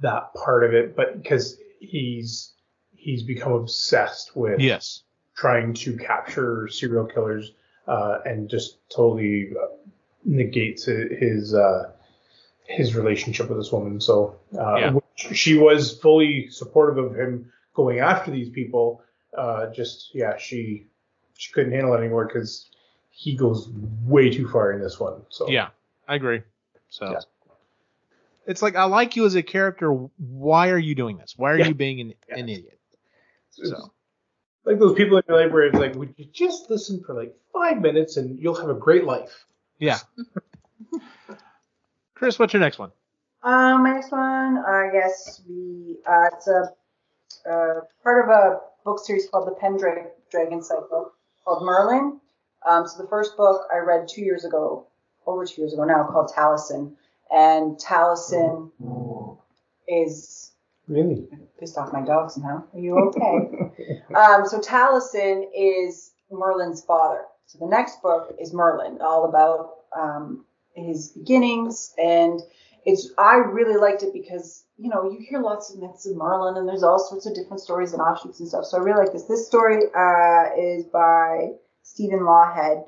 that part of it, but because he's he's become obsessed with yes, trying to capture serial killers uh, and just totally uh, negates his uh, his relationship with this woman. So uh, Yeah. she was fully supportive of him going after these people. Uh, just yeah, she she couldn't handle it anymore because he goes way too far in this one. So Yeah, I agree. So Yeah. it's like I like you as a character. Why are you doing this? Why are Yeah. you being an, Yeah. an idiot? So like those people in your life where it's like, would you just listen for like five minutes and you'll have a great life. yeah. Chris, what's your next one? Um, my next one, I guess we uh, it's a uh, part of a book series called the Pendragon Dragon Cycle called Merlin. Um, so the first book I read two years ago, over two years ago now, called Taliesin, and Taliesin is Really? pissed off my dog somehow. Are you okay? um, so Taliesin is Merlin's father. So the next book is Merlin, all about um, his beginnings, and it's I really liked it because you know you hear lots of myths of Merlin, and there's all sorts of different stories and offshoots and stuff. So I really like this. This story uh, is by Stephen Lawhead.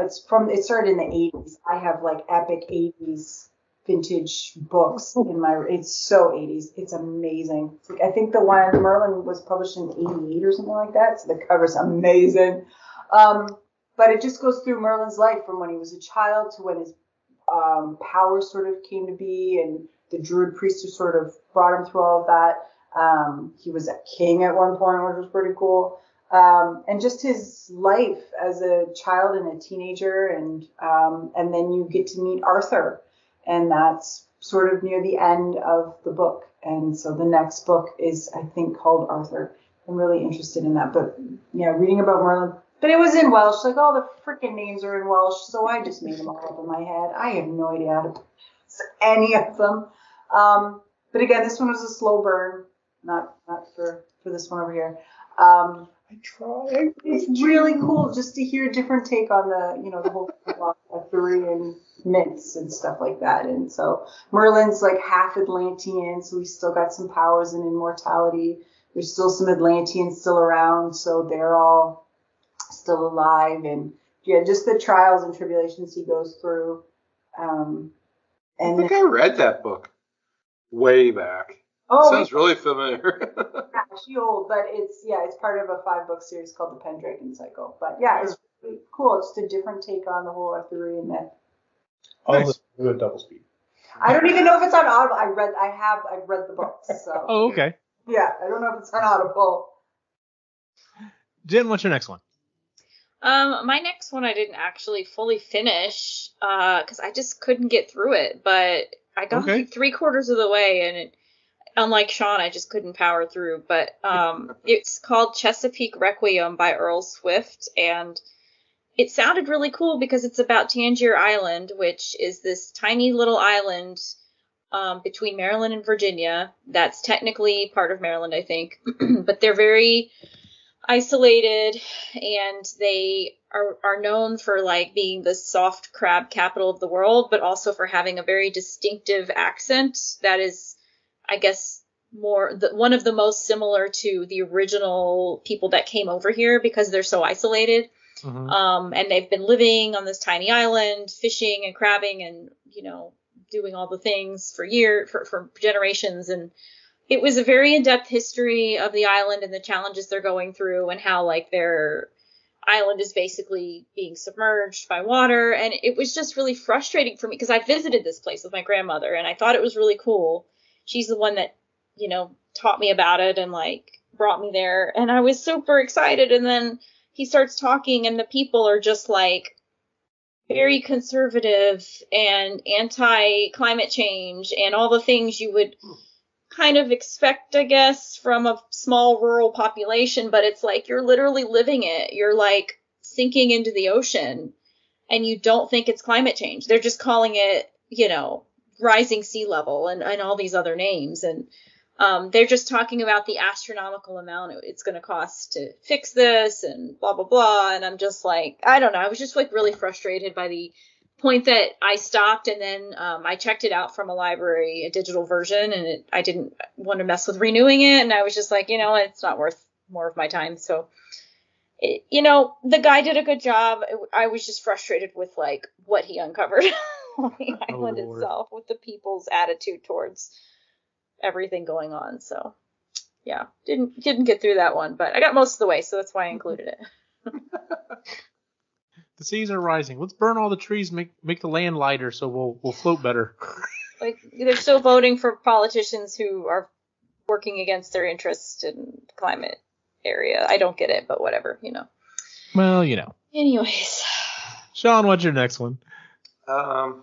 It's from it started in the 80s. I have like epic 80s vintage books in my it's so 80s it's amazing. I think the one merlin was published in 88 or something like that so the cover's amazing. Um, but it just goes through merlin's life from when he was a child to when his um, powers sort of came to be and the druid priest who sort of brought him through all of that. Um, he was a king at one point which was pretty cool. Um, and just his life as a child and a teenager and um, and then you get to meet arthur and that's sort of near the end of the book. And so the next book is, I think, called Arthur. I'm really interested in that. But yeah, reading about Merlin. But it was in Welsh. Like all the freaking names are in Welsh, so I just made them all up in my head. I have no idea how to pronounce any of them. Um, but again, this one was a slow burn. Not not for for this one over here. Um, I tried. it's really cool just to hear a different take on the you know the whole Arthurian myths and stuff like that. And so Merlin's like half Atlantean, so he's still got some powers and immortality. There's still some Atlanteans still around, so they're all still alive. And yeah, just the trials and tribulations he goes through. Um, and I and think I read that book way back. Oh, Sounds really familiar. yeah, she old, but it's yeah, it's part of a five book series called the Pendragon Cycle. But yeah, it's really cool. It's just a different take on the whole Arthurian myth. All Nice. this do at double speed. I don't even know if it's on Audible. I read, I have, I've read the books. So Oh, okay. yeah, I don't know if it's on Audible. Jen, what's your next one? Um, my next one I didn't actually fully finish because I just couldn't get through it. But I got Okay. like three quarters of the way, and it, unlike Sean, I just couldn't power through. But um, it's called Chesapeake Requiem by Earl Swift, and it sounded really cool because it's about Tangier Island, which is this tiny little island um, between Maryland and Virginia. That's technically part of Maryland, I think, but they're very isolated and they are, are known for like being the soft crab capital of the world, but also for having a very distinctive accent that is, I guess, more the, one of the most similar to the original people that came over here because they're so isolated. Mhm. Um, and they've been living on this tiny island, fishing and crabbing and, you know, doing all the things for years, for, for generations. And it was a very in-depth history of the island and the challenges they're going through and how like their island is basically being submerged by water. And it was just really frustrating for me because I visited this place with my grandmother and I thought it was really cool. She's the one that, you know, taught me about it and like brought me there. And I was super excited. And then he starts talking and the people are just like very conservative and anti climate change and all the things you would kind of expect, I guess, from a small rural population, but it's like you're literally living it. You're like sinking into the ocean and you don't think it's climate change. They're just calling it, you know, rising sea level and, and all these other names. And um, they're just talking about the astronomical amount it's going to cost to fix this and blah, blah, blah. And I'm just like, I don't know. I was just like really frustrated by the point that I stopped and then um, I checked it out from a library, a digital version, and it, I didn't want to mess with renewing it. And I was just like, you know, it's not worth more of my time. So, it, you know, the guy did a good job. I was just frustrated with like what he uncovered on the Oh, island Lord. itself, with the people's attitude towards everything going on. So, yeah, didn't didn't get through that one, but I got most of the way, so that's why I included it. The seas are rising. Let's burn all the trees, make make the land lighter, so we'll we'll float better. like they're still voting for politicians who are working against their interests in climate area. I don't get it, but whatever, you know. well, you know. Anyways, Sean, what's your next one? Um,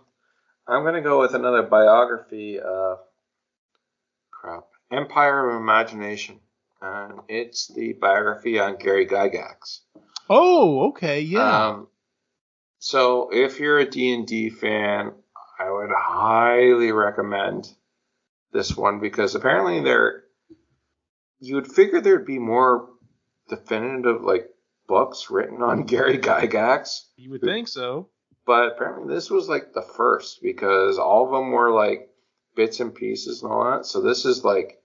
I'm gonna go with another biography. Uh, crap, Empire of Imagination, and it's the biography on Gary Gygax. Oh, okay, yeah. Um, so if you're a D&D fan, I would highly recommend this one because apparently there, you would figure there'd be more definitive like books written on Gary Gygax. you would think so. But apparently this was like the first because all of them were like bits and pieces and all that. So this is like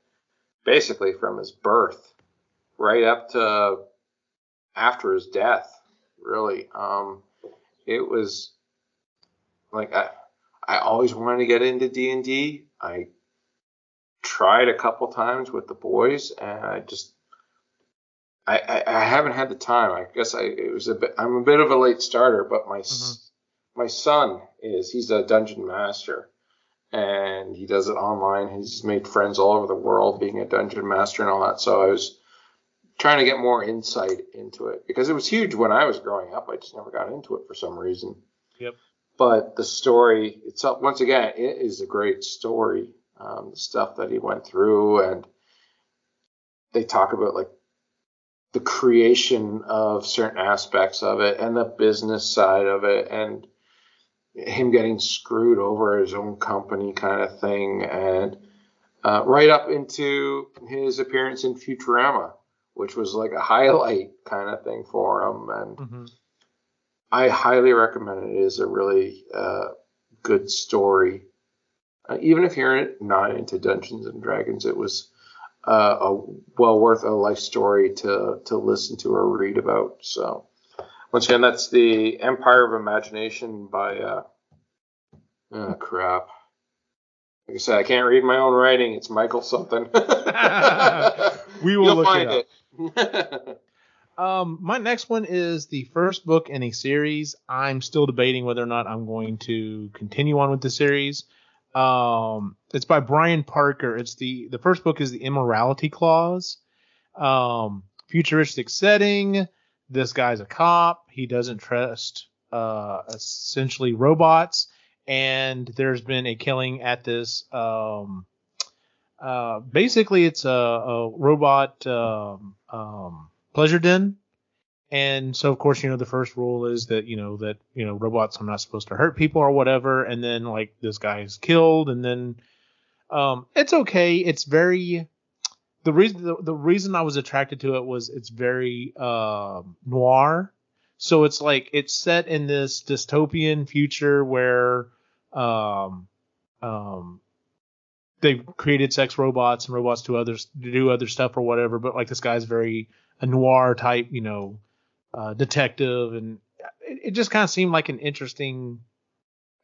basically from his birth right up to after his death, really. Um, it was like I, I always wanted to get into D and D. I tried a couple times with the boys, and I just I, I, I haven't had the time. I guess I it was a bit. I'm a bit of a late starter, but my s my son is he's a dungeon master, and he does it online. He's made friends all over the world being a dungeon master and all that. So I was trying to get more insight into it because it was huge when I was growing up. I just never got into it for some reason. Yep. But the story itself, once again, it is a great story. Um, the stuff that he went through, and they talk about like the creation of certain aspects of it and the business side of it and him getting screwed over his own company kind of thing and uh, right up into his appearance in Futurama, which was like a highlight kind of thing for him. And hmm I highly recommend it. It is a really uh, good story. Uh, even if you're not into Dungeons and Dragons, it was uh, a well worth a life story to to listen to or read about. So once again, that's the Empire of Imagination by uh, oh crap. Like I said, I can't read my own writing. It's Michael something. We will You'll look find it it. Um, my next one is the first book in a series. I'm still debating whether or not I'm going to continue on with the series. Um, it's by Brian Parker. It's the the first book is the Immorality Clause. Um, futuristic setting. This guy's a cop. He doesn't trust uh, essentially robots, and there's been a killing at this. Um, uh, basically, it's a, a robot um, um, pleasure den, And so of course, you know, the first rule is that, you know, that, you know, robots are not supposed to hurt people or whatever. And then like this guy is killed and then um it's okay. It's very the reason the, the reason I was attracted to it was it's very um noir. So it's like it's set in this dystopian future where um um they've created sex robots and robots to others to do other stuff or whatever, but like this guy's very a noir type, you know, uh, detective, and it, it just kind of seemed like an interesting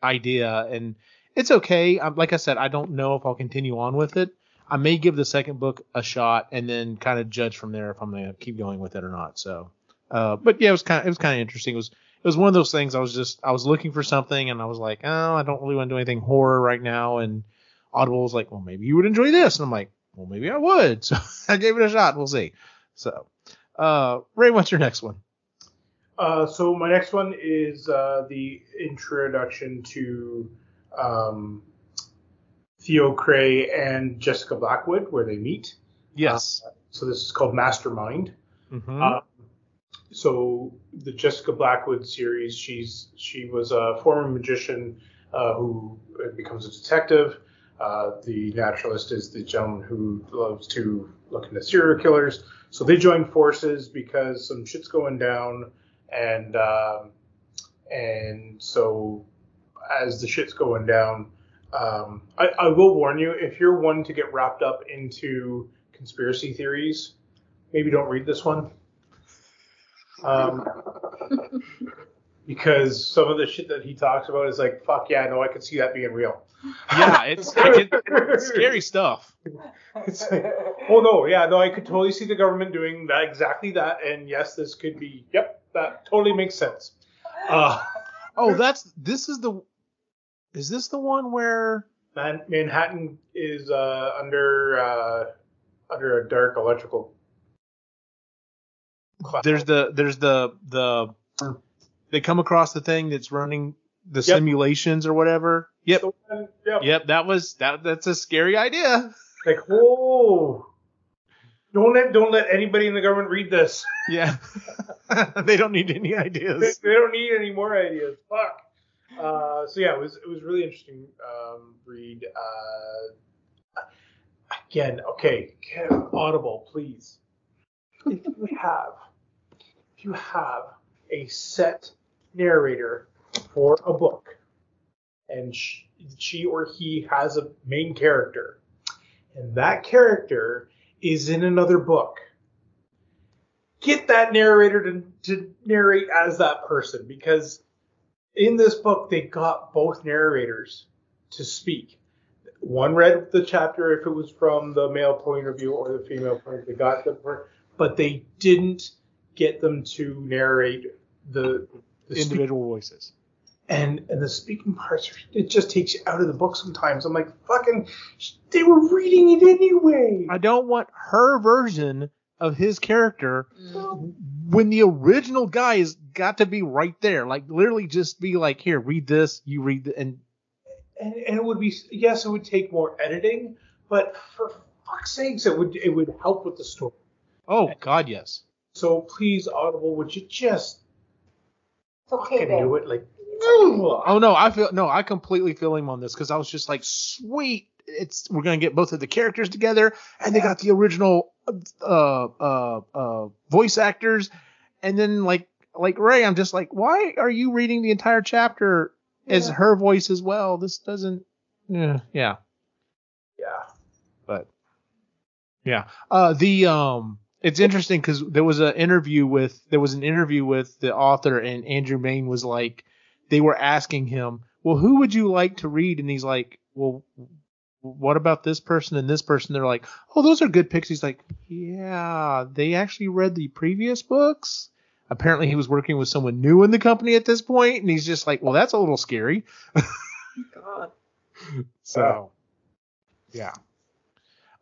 idea, and it's okay. Um, like I said, I don't know if I'll continue on with it. I may give the second book a shot and then kind of judge from there if I'm gonna keep going with it or not. So, uh, but yeah, it was kind of it was kind of interesting. It was it was one of those things. I was just I was looking for something and I was like, oh, I don't really want to do anything horror right now. And Audible was like, well, maybe you would enjoy this, and I'm like, well, maybe I would. So I gave it a shot. We'll see. So, uh, Ray, what's your next one? Uh, so my next one is uh, the introduction to um, Theo Cray and Jessica Blackwood, where they meet. Yes. So this is called Mastermind. Mhm. Uh, so the Jessica Blackwood series, she's she was a former magician uh, who becomes a detective. Uh, the naturalist is the gentleman who loves to look into serial killers. So they join forces because some shit's going down, and um, and so as the shit's going down, um, I, I will warn you if you're one to get wrapped up into conspiracy theories, maybe don't read this one. Um, because some of the shit that he talks about is like, fuck yeah, no, I could see that being real. yeah, it's, it, it's scary stuff. It's like, oh no, yeah, no, I could totally see the government doing that exactly that, and yes, this could be, yep, that totally makes sense. Uh, Oh, that's this is the is this the one where Man, Manhattan is uh, under uh, under a dark electrical. cloud. there's the there's the the they come across the thing that's running the Yep. simulations or whatever. Yep. So, yep. Yep, that was that that's a scary idea. Like, oh, don't let don't let anybody in the government read this. Yeah. they don't need any They, ideas. they don't need any more ideas. Fuck. Uh, so yeah, it was it was really interesting um, read. Uh, again, okay, Audible, please. If you have if you have a set narrator for a book, and she, she or he has a main character, and that character is in another book, get that narrator to, to narrate as that person because in this book they got both narrators to speak. One read the chapter if it was from the male point of view or the female point of view. They got them, but they didn't get them to narrate the, the speak- Individual voices. and and the speaking parts. are- It just takes you out of the book sometimes. I'm like, fucking, they were reading it anyway. I don't want her version of his character Mm. When the original guy has got to be right there. Like literally just be like, here, read this, you read the, and and, and it would be yes, it would take more editing, but for fuck's sakes, it would it would help with the story. oh god, yes. So please, Audible, would you just It's okay, fucking do it? Like, ugh. Oh no, I feel no, I completely feel him on this because I was just like, sweet, it's we're gonna get both of the characters together, and they got the original uh uh uh voice actors, and then like like Ray, I'm just like, why are you reading the entire chapter as Yeah. her voice as well? This doesn't, yeah, yeah, yeah, but yeah, uh, the um. It's interesting because there was an interview with there was an interview with the author and Andrew Mayne was like they were asking him, well, who would you like to read? And he's like, well, what about this person and this person? They're like, oh, those are good picks. He's like, yeah, they actually read the previous books. Apparently, he was working with someone new in the company at this point, and he's just like, well, that's a little scary. God. So, yeah.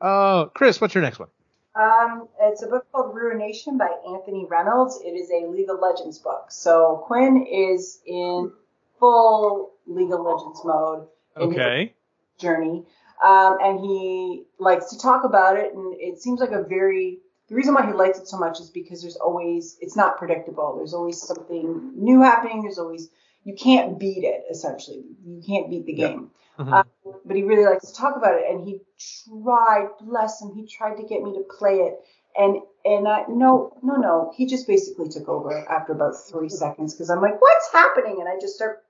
Uh, Chris, what's your next one? Um, it's a book called Ruination by Anthony Reynolds. It is a League of Legends book. So Quinn is in full League of Legends mode in his Okay. journey, um, and he likes to talk about it. And it seems like a very the reason why he likes it so much is because there's always it's not predictable. There's always something new happening. There's always you can't beat it essentially. You can't beat the game. Mhm. Uh, but he really likes to talk about it, and he tried, bless him, he tried to get me to play it, and and I no no no, he just basically took over after about three seconds because I'm like, what's happening? And I just start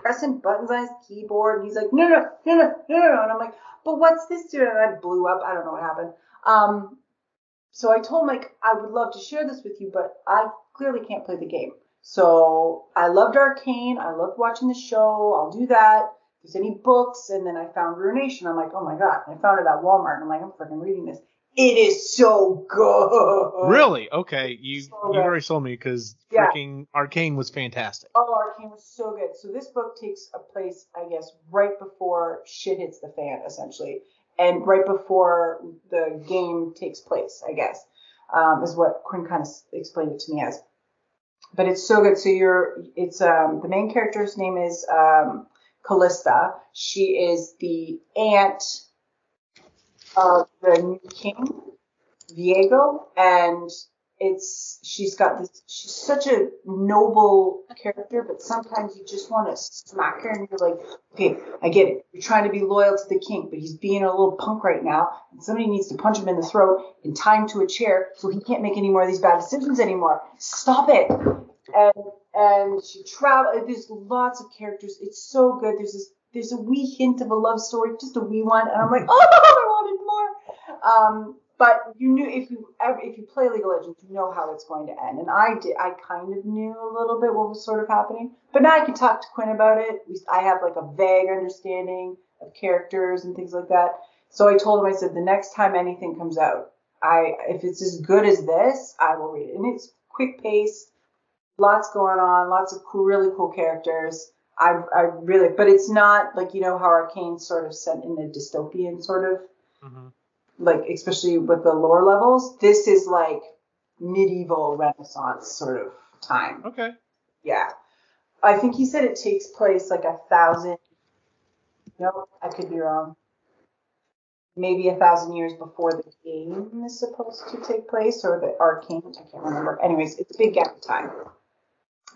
pressing buttons on his keyboard, and he's like, no no no no no and I'm like, but what's this doing? And I blew up. I don't know what happened. Um, so I told him like I would love to share this with you, but I clearly can't play the game. So I loved Arcane. I loved watching the show. I'll do that. If there's any books, and then I found Ruination. I'm like, oh my god! And I found it at Walmart. And I'm like, I'm freaking reading this. It is so good. Really? Okay. You So you already sold me because Yeah. freaking Arcane was fantastic. Oh, Arcane was so good. So this book takes a place, I guess, right before shit hits the fan, essentially, and right before the game takes place. I guess um, is what Quinn kind of explained it to me as. But it's so good. So you're, it's um, the main character's name is um, Kalista. She is the aunt of the new king, Viego, and it's she's got this she's such a noble character but sometimes you just want to smack her and you're like okay i get it. You're trying to be loyal to the king but he's being a little punk right now and somebody needs to punch him in the throat and tie him to a chair so he can't make any more of these bad decisions anymore. Stop it. And and she travel there's lots of characters. It's so good. There's this there's a wee hint of a love story just a wee one and i'm like oh um but you knew if you if you play League of Legends, you know how it's going to end. And I did. I kind of knew a little bit what was sort of happening. But now I can talk to Quinn about it. I have like a vague understanding of characters and things like that. So I told him. I said the next time anything comes out, I if it's as good as this, I will read it. And it's quick paced, lots going on, lots of cool, really cool characters. I I really, but it's not like you know how Arcane sort of set in a dystopian sort of hmm like especially with the lower levels, this is like medieval Renaissance sort of time. Okay. Yeah. I think he said it takes place like a thousand. No, I could be wrong. Maybe a thousand years before the game is supposed to take place, or the arcane. I can't remember. Anyways, it's a big gap of time.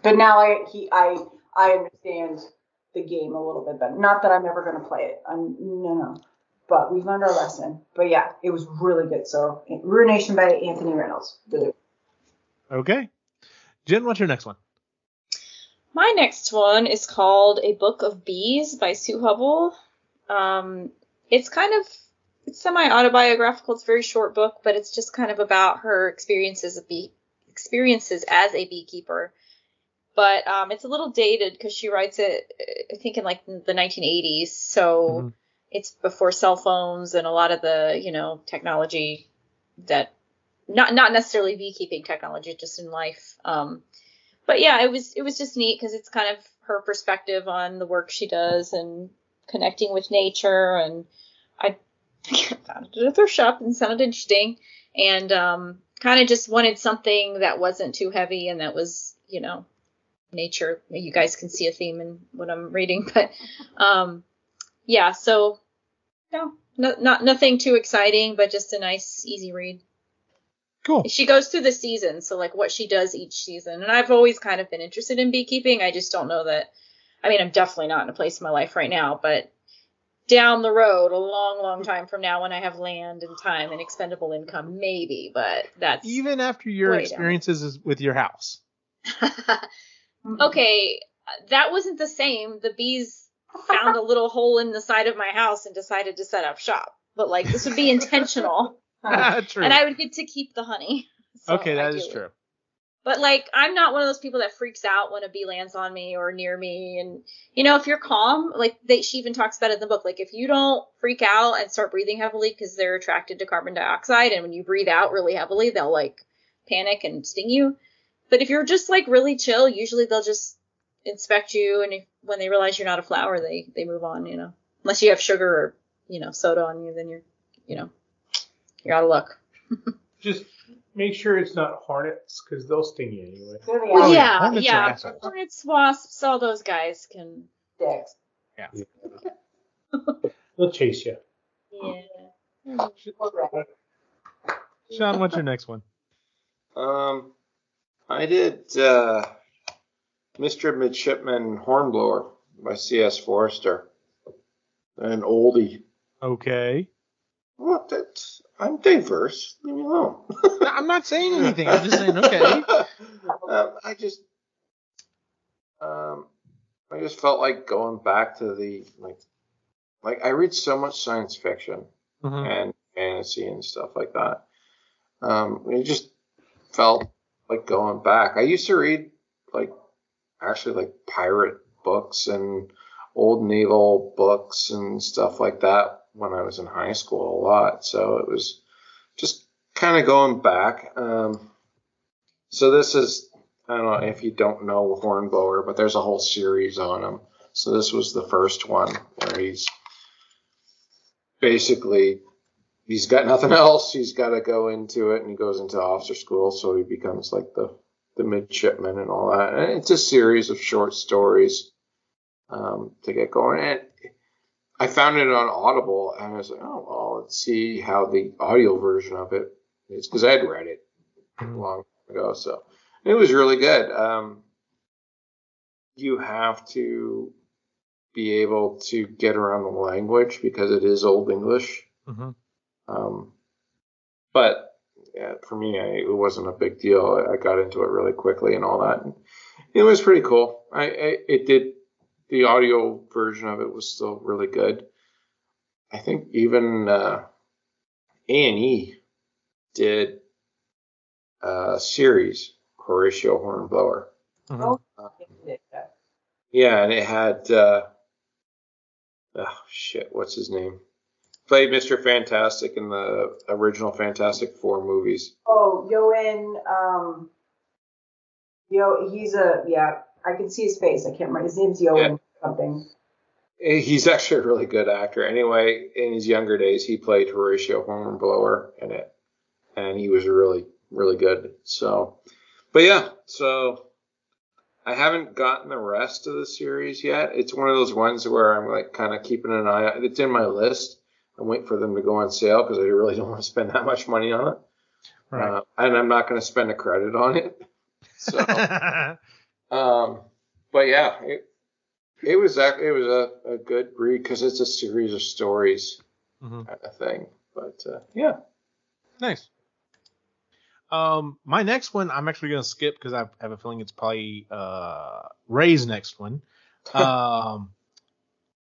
But now I he I I understand the game a little bit better. Not that I'm ever going to play it. I'm no no but we've learned our lesson. But yeah, it was really good. So Ruination by Anthony Reynolds. Really. Okay. Jen, what's your next one? My next one is called A Book of Bees by Sue Hubbell. Um, it's kind of it's semi autobiographical. It's a very short book, but it's just kind of about her experiences of bee experiences as a beekeeper. But um, it's a little dated because she writes it, I think, in like the 1980s. So Mhm. It's before cell phones and a lot of the you know technology that not not necessarily beekeeping technology, just in life. Um, but yeah, it was it was just neat because it's kind of her perspective on the work she does and connecting with nature. And I found it at a thrift shop and sounded interesting, and um, kind of just wanted something that wasn't too heavy and that was you know nature. You guys can see a theme in what I'm reading, but um, yeah, so no, no, not nothing too exciting, but just a nice, easy read Cool. she goes through the season, so like what she does each season. And I've always kind of been interested in beekeeping. I just don't know that. I mean, I'm definitely not in a place in my life right now, but down the road, a long, long time from now, when I have land and time and expendable income, maybe. But that's Even after your Way down. experiences with your house. Mm-hmm. okay. That wasn't the same. The bees found a little hole in the side of my house and decided to set up shop. But like this would be intentional, ah, True. and I would get to keep the honey. So, okay, that is true. But like, I'm not one of those people that freaks out when a bee lands on me or near me. And you know, if you're calm, like they, she even talks about it in the book, like if you don't freak out and start breathing heavily because they're attracted to carbon dioxide, and when you breathe out really heavily, they'll like panic and sting you. But if you're just like really chill, usually they'll just inspect you, and if, when they realize you're not a flower, they they move on. You know, unless you have sugar or you know soda on you, then you're you know you're out of luck. Just make sure it's not hornets because they'll sting you anyway. They're the ass yeah. yeah, hornets yeah. Hornets, wasps, all those guys can. dicks. They'll chase you. Yeah. Or. Sean, what's your next one? Um, I did uh, Mr. Midshipman Hornblower by C.S. Forester. An oldie. Okay. What? That's, I'm diverse. Leave me alone. I'm not saying anything. I'm just saying, okay. um, I just, um, I just felt like going back to the like, like I read so much science fiction Mhm. and fantasy and stuff like that. Um, it just felt like going back. I used to read like actually like pirate books and old naval books and stuff like that when I was in high school a lot. So it was just kind of going back. Um, so this is I don't know if you don't know Hornblower, but there's a whole series on him. So this was the first one where he's basically he's got nothing else. He's got to go into it, and he goes into officer school, so he becomes like the the midshipman and all that. And it's a series of short stories um, to get going. And I found it on Audible, and I was like, oh well, let's see how the audio version of it is because I had read it a long time ago, so it was really good. Um, you have to be able to get around the language because it is Old English. Mhm. Um, but yeah, for me, I, it wasn't a big deal. I, I got into it really quickly and all that. And it was pretty cool. I, I it did the audio version of it was still really good. I think even uh, A and E did a series Horatio Hornblower. Mhm. Oh. Uh, yeah, and it had uh, oh shit, what's his name? Played Mr. Fantastic in the original Fantastic Four movies. Oh, Ioan, um, Yo, he's a, yeah, I can see his face. I can't remember. His name's Ioan something. Eh, He's actually a really good actor. Anyway, in his younger days, he played Horatio Hornblower in it, and he was really, really good. So, but yeah, so I haven't gotten the rest of the series yet. It's one of those ones where I'm like kind of keeping an eye. It's in my list. I'm waiting for them to go on sale because I really don't want to spend that much money on it. Right. Uh, and I'm not going to spend a credit on it. So, um, but yeah, it, it was ac- it was a, a good read because it's a series of stories Mhm. kind of thing. But uh, yeah, Nice. Um, my next one I'm actually gonna skip because I have a feeling it's probably uh Ray's next one. Um,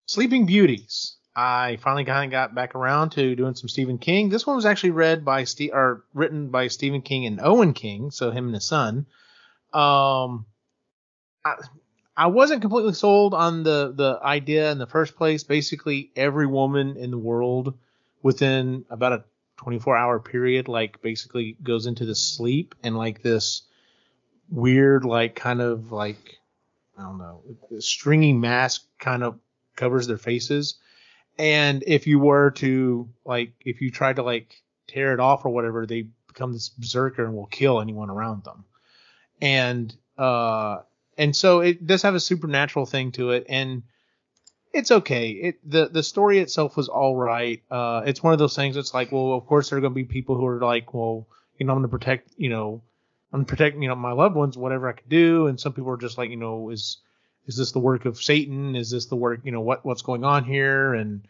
Sleeping Beauties. I finally kind of got back around to doing some Stephen King. This one was actually read by Steve or written by Stephen King and Owen King, so him and his son. Um, I, I wasn't completely sold on the the idea in the first place. Basically, every woman in the world within about a 24 hour period like basically goes into the sleep and like this weird like kind of like I don't know stringy mask kind of covers their faces and if you were to like if you tried to like tear it off or whatever they become this berserker and will kill anyone around them and uh and so it does have a supernatural thing to it and it's okay. It the the story itself was all right. Uh, it's one of those things. It's like, well, of course there are going to be people who are like, well, you know, I'm going to protect, you know, I'm protecting, you know, my loved ones, whatever I could do. And some people are just like, you know, is is this the work of Satan? Is this the work, you know, what what's going on here? And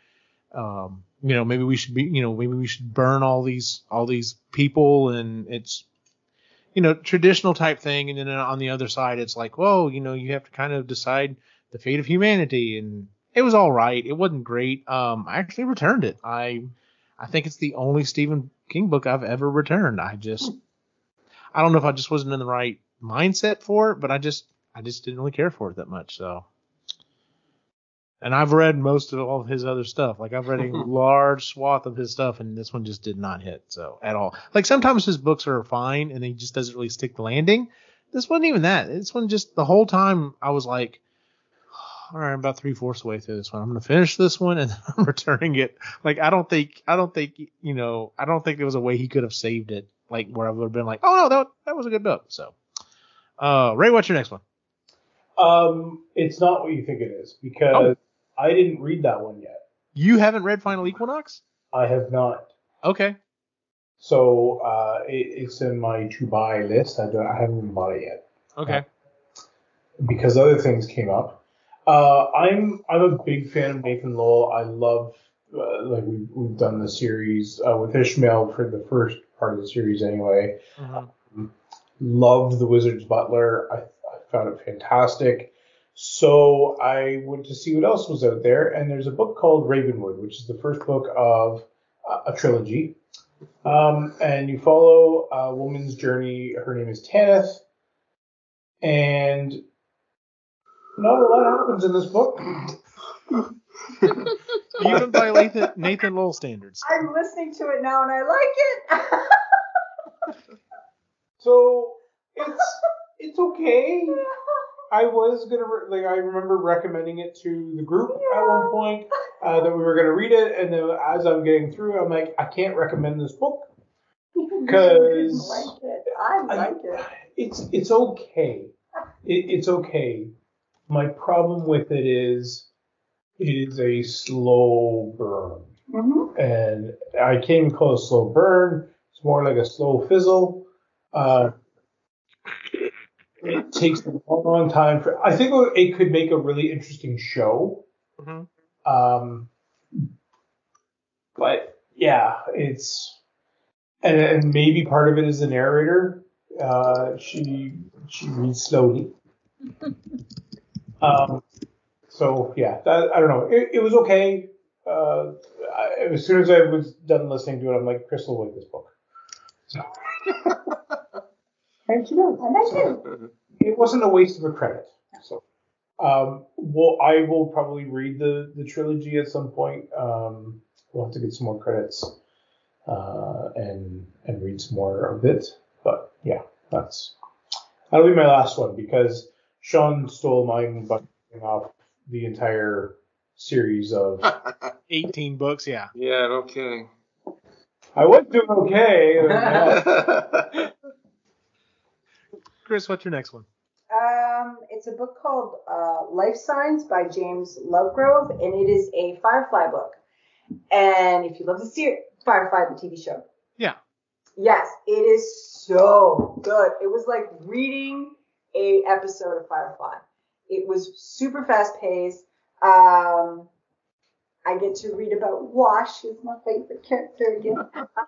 um, you know, maybe we should be, you know, maybe we should burn all these all these people. And it's you know traditional type thing. And then on the other side, it's like, whoa, you know, you have to kind of decide the fate of humanity and it was all right. It wasn't great. Um, I actually returned it. I, I think it's the only Stephen King book I've ever returned. I just, I don't know if I just wasn't in the right mindset for it, but I just, I just didn't really care for it that much. So, and I've read most of all of his other stuff. Like I've read a large swath of his stuff, and this one just did not hit. So at all. Like sometimes his books are fine, and he just doesn't really stick the landing. This wasn't even that. This one just the whole time I was like all right, I'm about three fourths the way through this one. I'm gonna finish this one and I'm returning it. Like I don't think I don't think you know I don't think there was a way he could have saved it. Like where I would have been like, oh no, that that was a good book. So, uh, Ray, what's your next one? Um, it's not what you think it is because Oh. I didn't read that one yet. You haven't read Final Equinox? I have not. Okay. So uh, it, it's in my to buy list. I, don't, I haven't even bought it yet Okay. because other things came up. Uh, I'm I'm a big fan of Nathan Lowell. I love uh, like we, we've done the series uh, with Ishmael for the first part of the series anyway. Mhm. Loved the Wizard's Butler. I found it fantastic. So I went to see what else was out there, and there's a book called Ravenwood, which is the first book of uh, a trilogy. Um, and you follow a woman's journey. Her name is Tanyth, and not a lot happens in this book. Even by Nathan, Nathan Lowell standards. I'm listening to it now and I like it. So it's it's okay. I was gonna re- like I remember recommending it to the group at one point uh, that we were gonna read it, and then as I'm getting through, I'm like, I can't recommend this book. You 'Cause- like it. I like it. It's it's okay. It, it's okay. My problem with it is it is a slow burn, hmm and I came close slow burn. It's more like a slow fizzle. Uh, it takes a long, long time for. I think it could make a really interesting show. Mhm. Um, but yeah, it's and, and maybe part of it is the narrator. Uh, she she reads slowly. um, so yeah, that, I don't know. It, it was okay. Uh, I, as soon as I was done listening to it, I'm like, Crystal, like this book. So. and she does. And I do. It wasn't a waste of a credit. So, um, well, I will probably read the the trilogy at some point. Um, we'll have to get some more credits uh, and and read some more of it. But yeah, that's that'll be my last one because Sean stole mine by off the entire series of. 18 books, yeah. yeah, no kidding. I was doing okay. other than that. Chris, what's your next one? Um, it's a book called uh, Life Signs by James Lovegrove, and it is a Firefly book. And if you love the series, Firefly, the TV show, Yeah. yes, it is so good. It was like reading a episode of Firefly. It was super fast paced. Um, I get to read about Wash, who's my favorite character again.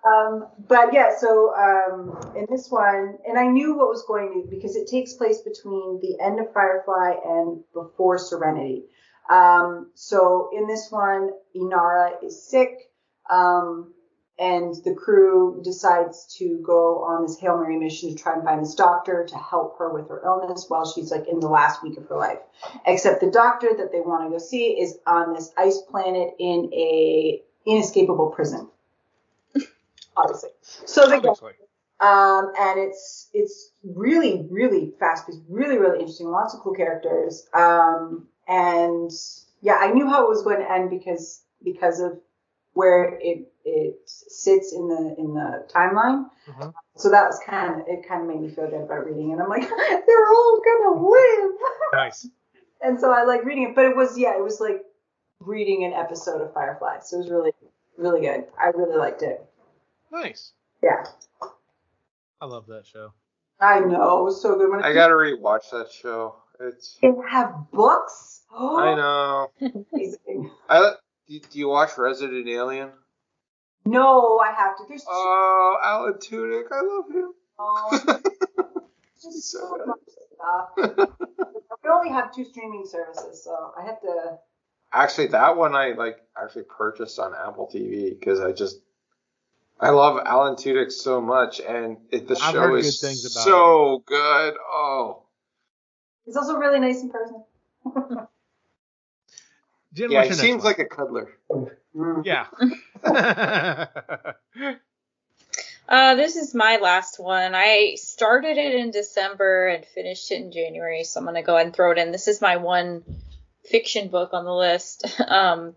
um, but yeah, so um, in this one, and I knew what was going to because it takes place between the end of Firefly and before Serenity. Um, so in this one, Inara is sick, um, and the crew decides to go on this Hail Mary mission to try and find this doctor to help her with her illness while she's like in the last week of her life. Except the doctor that they want to go see is on this ice planet in a inescapable prison. Obviously. So they go um, and it's it's really really fast paced, really really interesting, lots of cool characters. Um, and yeah, I knew how it was going to end because because of where it it sits in the in the timeline. Mhm. So that was kind of it kind of made me feel good about reading it. I'm like they're all gonna live, Nice. and so I like reading it. But it was yeah, it was like reading an episode of Firefly. So it was really really good. I really liked it. Nice. Yeah, I love that show. I know it was so good when I gotta rewatch that show. It's. They have books. Oh, I know. Amazing. I do, do you watch Resident Alien? No, I have to. There's too Oh, Alan Tudyk, I love him. oh, just so so much stuff. We only have two streaming services, so I have to. Actually, that one I like actually purchased on Apple TV because I just I love Alan Tudyk so much, and it, the I've show is good things about so good. Oh, He's also really nice in person. Jen, yeah, he seems one? like a cuddler. Yeah. Uh, this is my last one. I started it in December and finished it in January, so I'm gonna go ahead and throw it in. This is my one fiction book on the list. Um,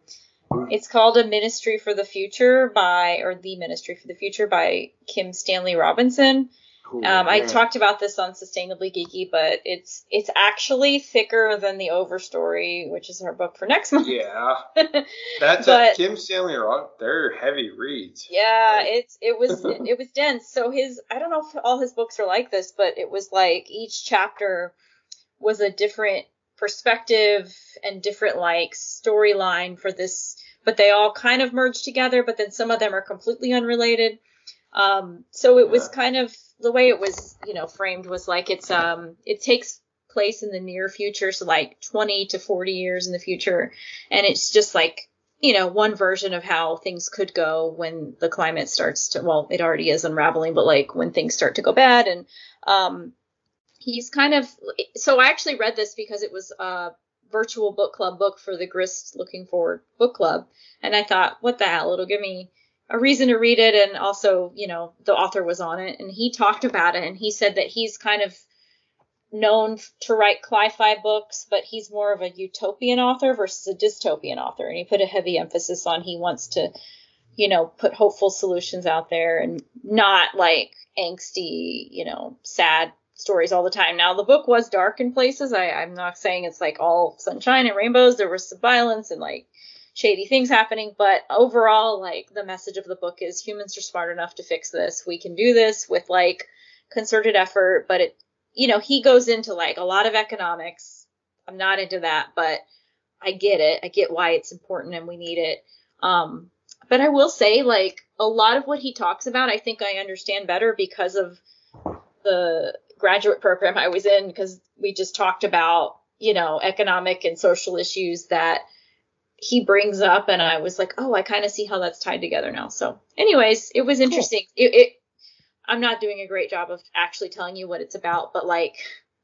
it's called A Ministry for the Future by, or The Ministry for the Future by Kim Stanley Robinson. Ooh, Um, I talked about this on Sustainably Geeky, but it's it's actually thicker than the Overstory, which is in our book for next month. Yeah, that's But- a, Kim Stanley. Rock. They're heavy reads. Yeah, it's it was it was dense. So his I don't know if all his books are like this, but it was like each chapter was a different perspective and different like storyline for this, but they all kind of merged together. But then some of them are completely unrelated. Um, so it was kind of the way it was, you know, framed was like it's um it takes place in the near future, so like 20 to 40 years in the future, and it's just like you know one version of how things could go when the climate starts to well it already is unraveling but like when things start to go bad. And um he's kind of so i actually read this because it was a virtual book club book for the grist looking forward book club. And i thought what the hell? It'll give me a reason to read it and also you know the author was on it and he talked about it and he said that he's kind of known to write sci-fi books, but he's more of a utopian author versus a dystopian author. And he put a heavy emphasis on he wants to, you know, put hopeful solutions out there and not like angsty, you know, sad stories all the time. Now the book was dark in places. I, I'm not saying it's like all sunshine and rainbows. There was some violence and like shady things happening, but overall, like the message of the book is humans are smart enough to fix this. We can do this with like concerted effort, but it you know, he goes into like a lot of economics. I'm not into that, but I get it. I get why it's important and we need it. Um, but I will say, like, a lot of what he talks about, I think I understand better because of the graduate program I was in, because we just talked about, you know, economic and social issues that he brings up. And I was like, oh, I kind of see how that's tied together now. So, anyways, it was interesting. It, it, I'm not doing a great job of actually telling you what it's about, but like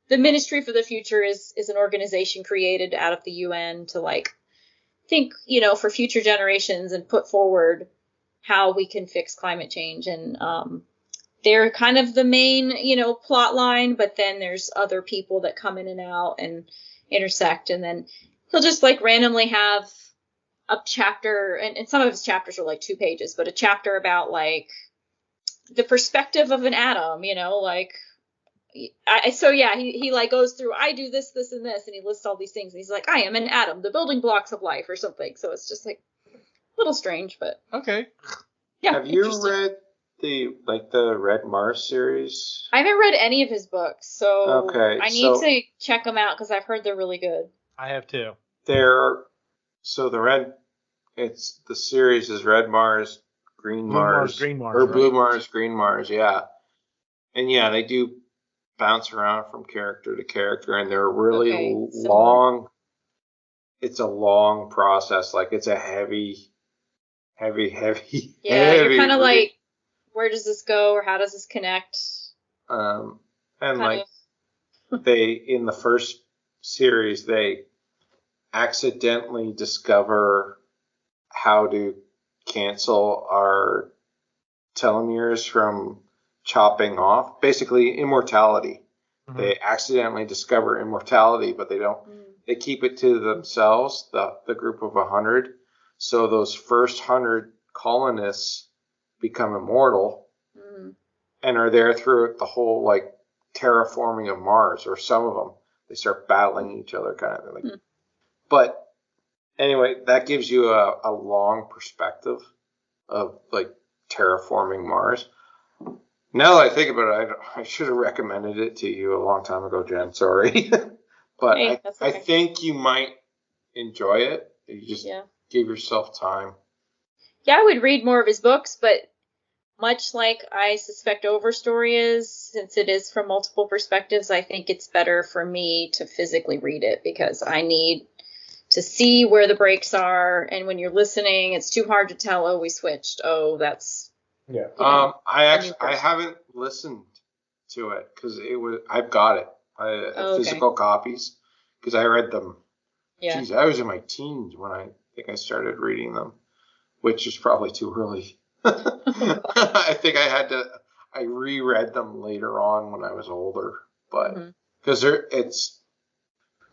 the Ministry for the Future is is an organization created out of the UN to like think, you know, for future generations and put forward how we can fix climate change and um they're kind of the main, you know, plot line, but then there's other people that come in and out and intersect and then he'll just like randomly have a chapter and, and some of his chapters are like two pages, but a chapter about like the perspective of an atom, you know, like I, so yeah, he, he like goes through, I do this, this, and this, and he lists all these things, and he's like, I am an atom, the building blocks of life, or something. So it's just like a little strange, but Okay. yeah. Have you read the like the Red Mars series? I haven't read any of his books, so Okay, I need so- to check them out because I've heard they're really good. I have two. They're so the red. It's the series is Red Mars, Green Mars, Mars, Green Mars, or Blue? Mars, Green Mars. Yeah, and yeah, they do bounce around from character to character, and they're really Okay, long. It's a long process. Like it's a heavy, heavy, heavy. Yeah, heavy you're kind of like, where does this go, or how does this connect? um, and Kind like they in the first series they accidentally discover how to cancel our telomeres from chopping off basically immortality Mhm. they accidentally discover immortality but they don't Mm, they keep it to themselves the the group of a 100 so those first 100 colonists become immortal mm, and are there through the whole like terraforming of Mars, or some of them. They start battling each other, kind of like. Hmm. But anyway, that gives you a, a long perspective of like terraforming Mars. Now that I think about it, I, I should have recommended it to you a long time ago, Jen. Sorry, but Hey, I, that's I think you might enjoy it. You just yeah. give yourself time. yeah, I would read more of his books, but much like I suspect Overstory is, since it is from multiple perspectives, I think it's better for me to physically read it because I need to see where the breaks are. And when you're listening, it's too hard to tell, oh, we switched. Oh, that's. Yeah. Yeah. Um, I actually I haven't listened to it because it was I've got it, I, Oh, okay. physical copies because I read them. Yeah. Jeez, I was in my teens when I think I started reading them, which is probably too early. I think I had to. I reread them later on when I was older, but because there it's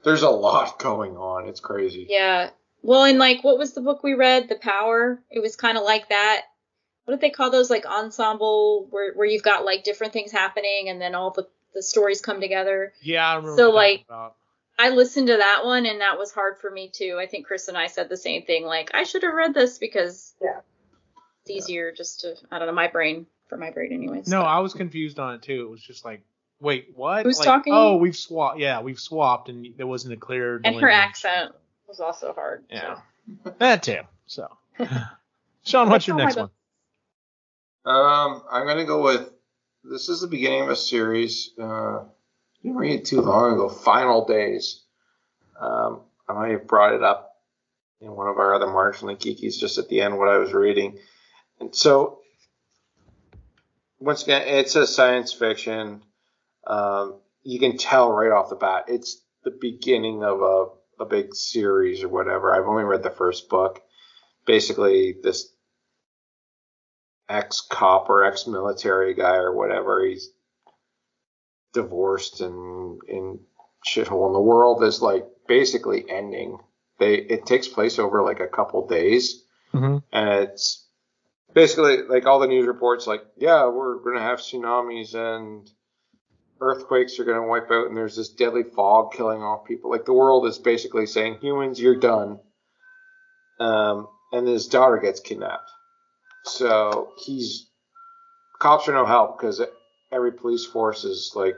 there's a lot going on. It's crazy. Yeah. Well, and like, what was the book we read? The Power. It was kind of like that. what did they call those like ensemble where where you've got like different things happening and then all the the stories come together. Yeah, I remember. So, like, about. I listened to that one and that was hard for me too. I think Chris and I said the same thing. Like I should have read this because Yeah. it's easier just to I don't know my brain for my brain anyways. No, I was confused on it too. It was just like, wait, what? Who's Like, talking? Oh, we've swapped. Yeah, we've swapped, and there wasn't a clear. and her accent was also hard. Yeah, so. that too. So, Sean, what's your next one? Um, I'm gonna go with this is the beginning of a series. Uh, didn't read it too long ago. Final Days. Um, I might have brought it up in one of our other marginally geekies just at the end what I was reading, and so once again, it's a science fiction. Um, you can tell right off the bat it's the beginning of a a big series or whatever. I've only read the first book. Basically, this ex cop or ex military guy or whatever. He's divorced and in shithole, in the world is like basically ending. They it takes place over like a couple days, Mm-hmm. and it's basically like all the news reports like yeah we're gonna have tsunamis and earthquakes are gonna wipe out and there's this deadly fog killing off people like the world is basically saying humans you're done um, and his daughter gets kidnapped so he's cops are no help because every police force is like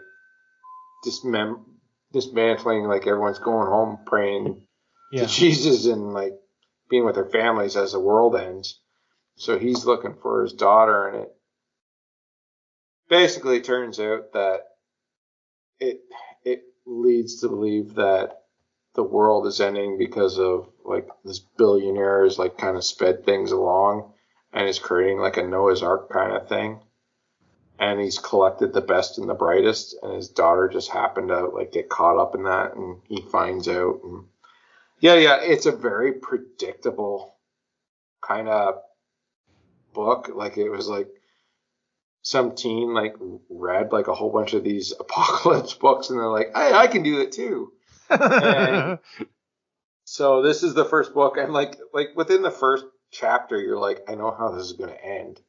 dismem- dismantling like everyone's going home praying Yeah. to Jesus and like being with their families as the world ends. So he's looking for his daughter, and it basically turns out that it it leads to believe that the world is ending because of like this billionaire is like kind of sped things along and is creating like a Noah's Ark kind of thing. And he's collected the best and the brightest, and his daughter just happened to like get caught up in that, and he finds out and yeah, yeah, it's a very predictable kind of book. Like it was like some teen like read like a whole bunch of these apocalypse books, and they're like, "Hey, I can do it too." So this is the first book, and like like within the first chapter, you're like, "I know how this is going to end,"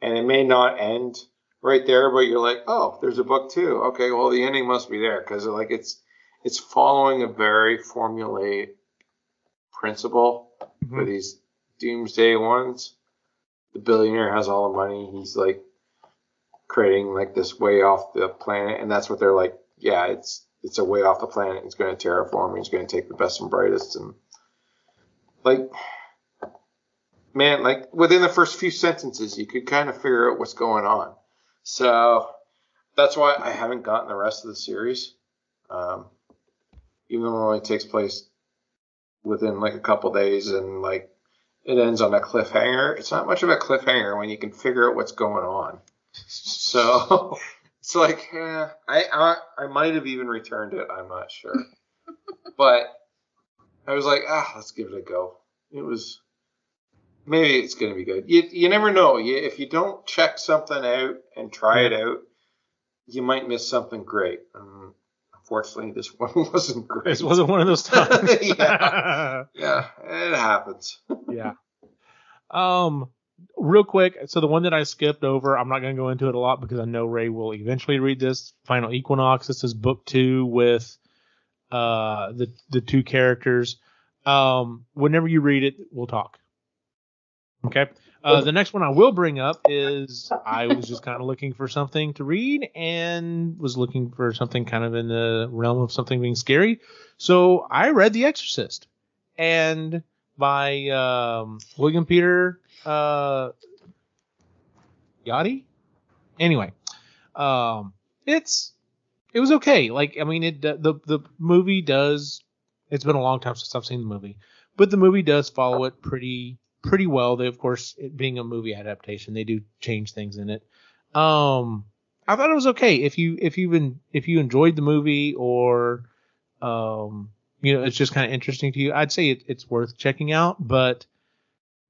and it may not end right there, but you're like, "Oh, there's a book too." Okay, well the ending must be there because like it's it's following a very formulaic principle for Mhm. these doomsday ones. The billionaire has all the money. He's like creating like this way off the planet, and that's what they're like. Yeah, it's it's a way off the planet. It's going to terraform. It's going to take the best and brightest, and like, man, like within the first few sentences, you could kind of figure out what's going on. So that's why I haven't gotten the rest of the series. Um, even though it only takes place within like a couple days and like it ends on a cliffhanger. It's not much of a cliffhanger when you can figure out what's going on. So it's like eh, I, I I might have even returned it. I'm not sure, but I was like, ah, let's give it a go. It was maybe it's gonna be good. You you never know. You, if you don't check something out and try it out, you might miss something great. Um, unfortunately, this one wasn't great. This wasn't one of those times. Yeah. Yeah, it happens. yeah. Um, real quick. So the one that I skipped over, I'm not going to go into it a lot because I know Ray will eventually read this. Final Equinox. This is book two with uh the the two characters. Um, whenever you read it, we'll talk. Okay. Uh, the next one I will bring up is I was just kind of looking for something to read and was looking for something kind of in the realm of something being scary. So I read The Exorcist and by um, William Peter uh, Blatty. Anyway, um, it's it was okay. Like I mean, it the the movie does. It's been a long time since I've seen the movie, but the movie does follow it pretty pretty well. They of course, it being a movie adaptation, they do change things in it. Um, I thought it was okay. If you if you've been if you enjoyed the movie or um you know it's just kind of interesting to you, I'd say it, it's worth checking out. But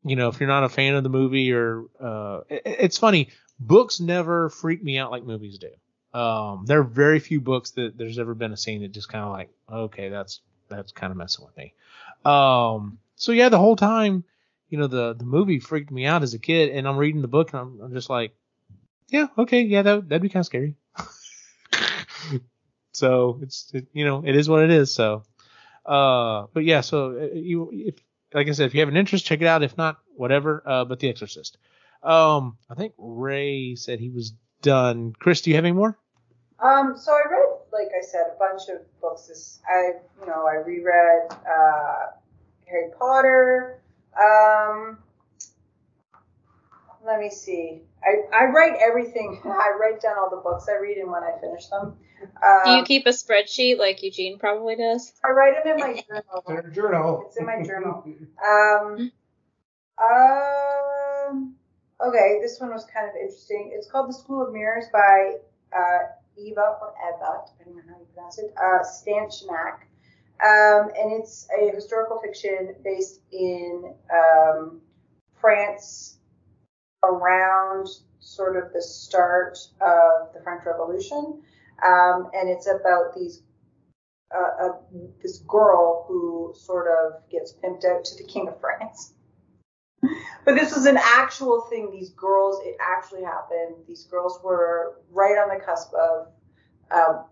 you know if you're not a fan of the movie or uh, it, it's funny, books never freak me out like movies do. Um, there are very few books that there's ever been a scene that just kind of like okay that's that's kind of messing with me. Um, so yeah, the whole time you know, the the movie freaked me out as a kid, and I'm reading the book, and I'm, I'm just like, yeah, okay, yeah, that that'd be kind of scary. so it's it, you know it is what it is. So, uh, but yeah, so uh, you if like I said, if you have an interest, check it out. If not, whatever. Uh, but The Exorcist. Um, I think Ray said he was done. Chris, do you have any more? Um, so I read, like I said, a bunch of books. This I, you know, I reread uh, Harry Potter. Um, let me see. I, I write everything. I write down all the books I read and when I finish them. Um, Do you keep a spreadsheet like Eugene probably does? I write them in my journal. Their journal. It's in my journal. Um, um, okay, this one was kind of interesting. It's called The School of Mirrors by uh, Eva or Eva, depending on how you pronounce it, uh, Stachniak. Um, and it's a historical fiction based in um, France around sort of the start of the French Revolution. Um, and it's about these uh, uh, this girl who sort of gets pimped out to the King of France. but this was an actual thing. These girls, it actually happened. These girls were right on the cusp of uh,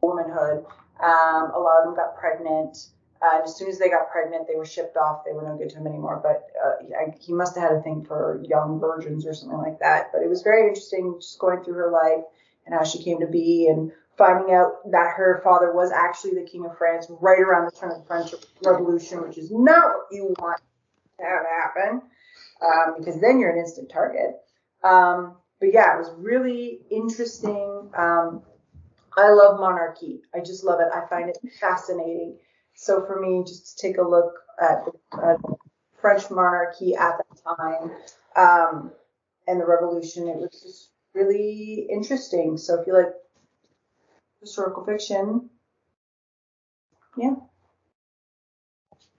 womanhood. Um, a lot of them got pregnant. Uh, and as soon as they got pregnant, they were shipped off. They were no good to him anymore. But uh, he must have had a thing for young virgins or something like that. But it was very interesting just going through her life and how she came to be and finding out that her father was actually the king of France right around the turn of the French Revolution, which is not what you want to have happen um, because then you're an instant target. Um, but yeah, it was really interesting. Um, I love monarchy. I just love it. I find it fascinating. So for me, just to take a look at the uh, French monarchy at that time um, and the revolution, it was just really interesting. So if you like historical fiction, yeah,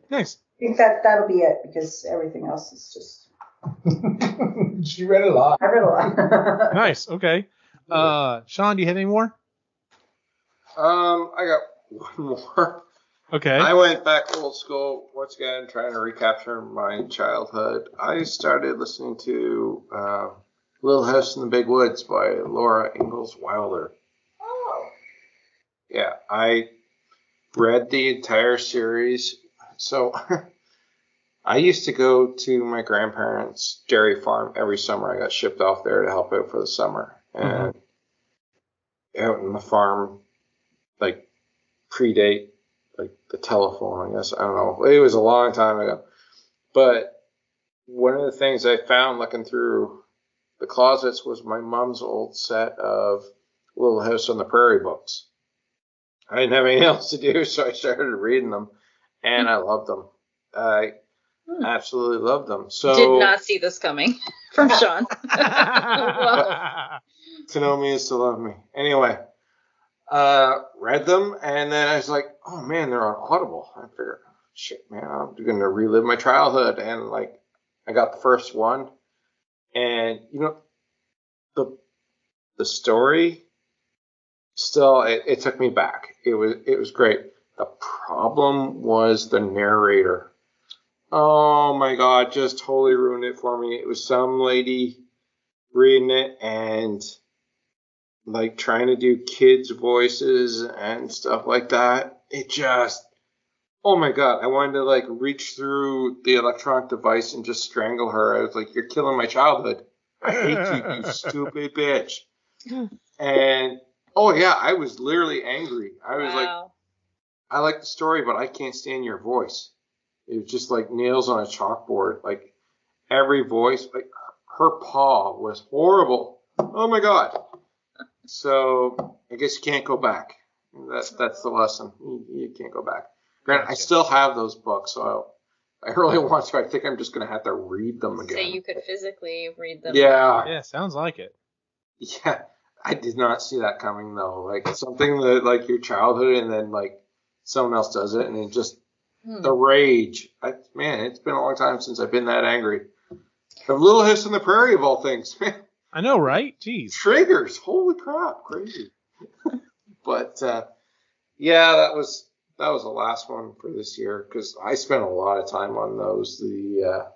Nice. I think that that'll be it because everything else is just she read a lot. I read a lot. Nice. Okay. Uh, Sean, do you have any more? Um, I got one more. Okay. I went back old school once again, trying to recapture my childhood. I started listening to uh, Little House in the Big Woods by Laura Ingalls Wilder. oh, Yeah, I read the entire series. So I used to go to my grandparents' dairy farm every summer. I got shipped off there to help out for the summer. Mm-hmm. And out in the farm, like predate like the telephone, I guess. I don't know. It was a long time ago. But one of the things I found looking through the closets was my mom's old set of Little House on the Prairie books. I didn't have anything else to do, so I started reading them, and I loved them. I Hmm. absolutely loved them. So Did not see this coming from Sean. to know me is to love me. Anyway, uh, read them, and then I was like, oh man, they're on Audible. I figured, shit, man, I'm gonna relive my childhood, and like, I got the first one, and you know, the the story still it, it took me back. It was it was great. The problem was the narrator. Oh my god, just totally ruined it for me. It was some lady reading it and like trying to do kids' voices and stuff like that. It just, oh my god, I wanted to like reach through the electronic device and just strangle her. I was like, you're killing my childhood. I hate you, you stupid bitch. And oh yeah, I was literally angry. I was like. I like the story, but I can't stand your voice. It was just like nails on a chalkboard. Like every voice, like her paw was horrible. Oh my god. So I guess you can't go back. That's that's the lesson. You, you can't go back. Granted, I still have those books, so I really want to. I think I'm just gonna have to read them again. So you could physically read them. yeah, yeah, sounds like it. yeah. I did not see that coming though. Like something that like your childhood, and then like someone else does it, and it just Hmm. the rage. I, man, it's been a long time since I've been that angry. The Little House on the Prairie of all things, man. I know, right? Jeez. Triggers, holy crap, crazy. but uh, yeah, that was that was the last one for this year because I spent a lot of time on those. The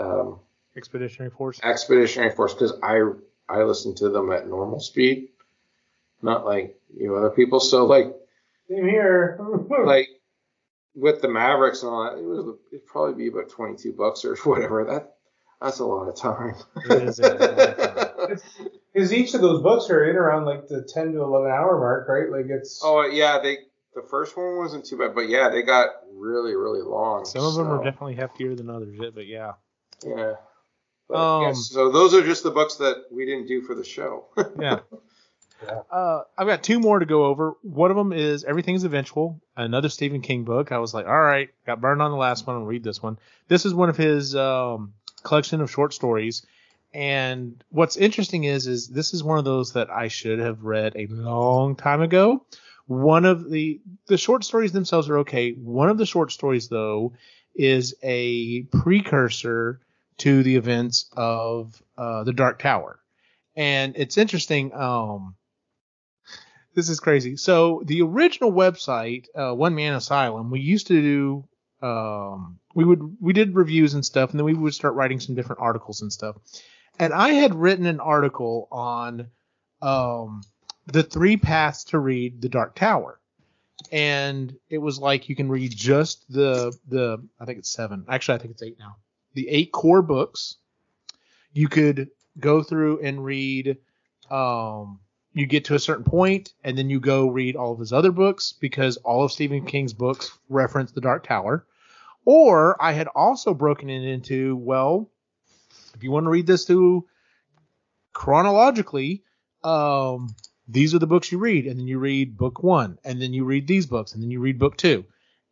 uh, um, Expeditionary Force. Expeditionary Force because I I listen to them at normal speed, not like you know other people. So like Same here. like with the Mavericks and all that, it was it'd probably be about twenty two bucks or whatever. That that's a lot of time. It is a lot of time. Because each of those books are in around like the 10 to 11 hour mark, right? Like it's. oh yeah, they the first one wasn't too bad, but yeah, they got really really long. Some of them are definitely heftier than others, yeah, but yeah. yeah. But, Um, yeah, so those are just the books that we didn't do for the show. Yeah. Yeah. Uh, I've got two more to go over. One of them is Everything's Eventual, another Stephen King book. I was like, all right, got burned on the last one. I'll read this one. This is one of his um, collection of short stories. And what's interesting is, is this is one of those that I should have read a long time ago. One of the the short stories themselves are okay. One of the short stories though is a precursor to the events of uh, the Dark Tower, and it's interesting. Um, this is crazy. So the original website, uh, One Man Asylum, we used to do. Um, we would we did reviews and stuff, and then we would start writing some different articles and stuff. And I had written an article on um, the three paths to read the Dark Tower, and it was like you can read just the the I think it's seven. Actually, I think it's eight now. The eight core books. You could go through and read. Um, you get to a certain point, and then you go read all of his other books because all of Stephen King's books reference the Dark Tower. Or I had also broken it into well, if you want to read this through chronologically, um, these are the books you read, and then you read book one, and then you read these books, and then you read book two.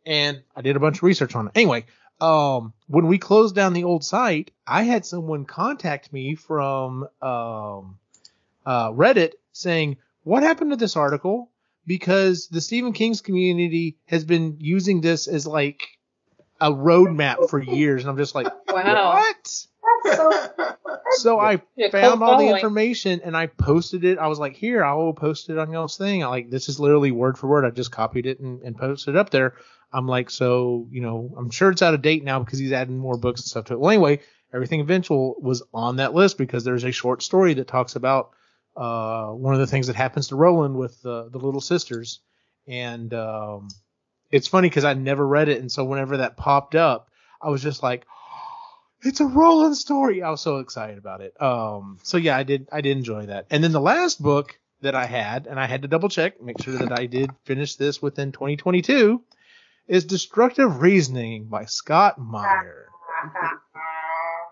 And I did a bunch of research on it. Anyway, um, when we closed down the old site, I had someone contact me from um, uh, Reddit saying, "What happened to this article?" Because the Stephen King's community has been using this as like a roadmap for years, and I'm just like, Wow. what? That's so. So I Yeah, found all the information and I posted it. I was like, here, I will post it on y'all's thing. I like this is literally word for word. I just copied it and, and posted it up there. I'm like, so you know, I'm sure it's out of date now because he's adding more books and stuff to it. Well, anyway, everything eventual was on that list because there's a short story that talks about uh, one of the things that happens to Roland with the the little sisters, and um, it's funny because I never read it, and so whenever that popped up, I was just like, it's a Roland story. I was so excited about it. Um, so yeah, I did I did enjoy that. And then the last book that I had, and I had to double check, make sure that I did finish this within 2022, is Destructive Reasoning by Scott Meyer.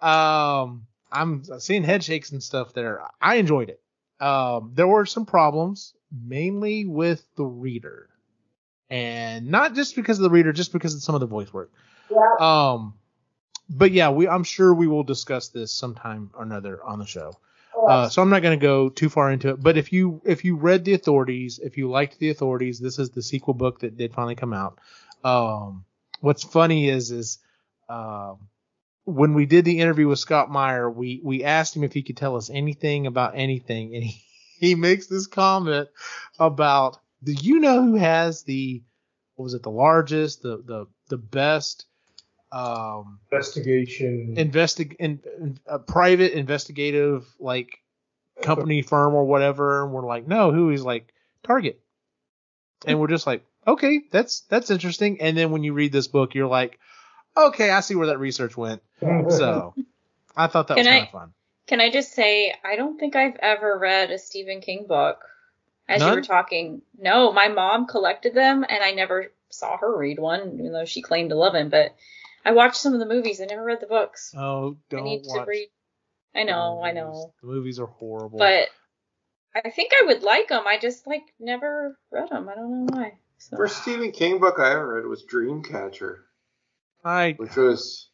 Um, I'm seeing head shakes and stuff there. I enjoyed it. Um, there were some problems, mainly with the reader, and not just because of the reader, just because of some of the voice work. yeah. Um, but yeah, we I'm sure we will discuss this sometime or another on the show. Uh, so I'm not going to go too far into it. But if you if you read the authorities, if you liked the authorities, this is the sequel book that did finally come out. Um, what's funny is is um, when we did the interview with Scott Meyer, we we asked him if he could tell us anything about anything, and he he makes this comment about do you know who has the what was it the largest the the the best um Investigation. investig in, in- a private investigative like company firm or whatever and we're like no who is like target and we're just like okay that's that's interesting and then when you read this book you're like okay i see where that research went so i thought that Can was kind of fun Can I just say, I don't think I've ever read a Stephen King book. As you were talking, no, my mom collected them, and I never saw her read one, even though she claimed to love him. But I watched some of the movies. I never read the books. oh I don't need watch to read. I know, I know, the movies are horrible but I think I would like them. I just like never read them. I don't know why. So. First Stephen King book I ever read was Dreamcatcher, i which was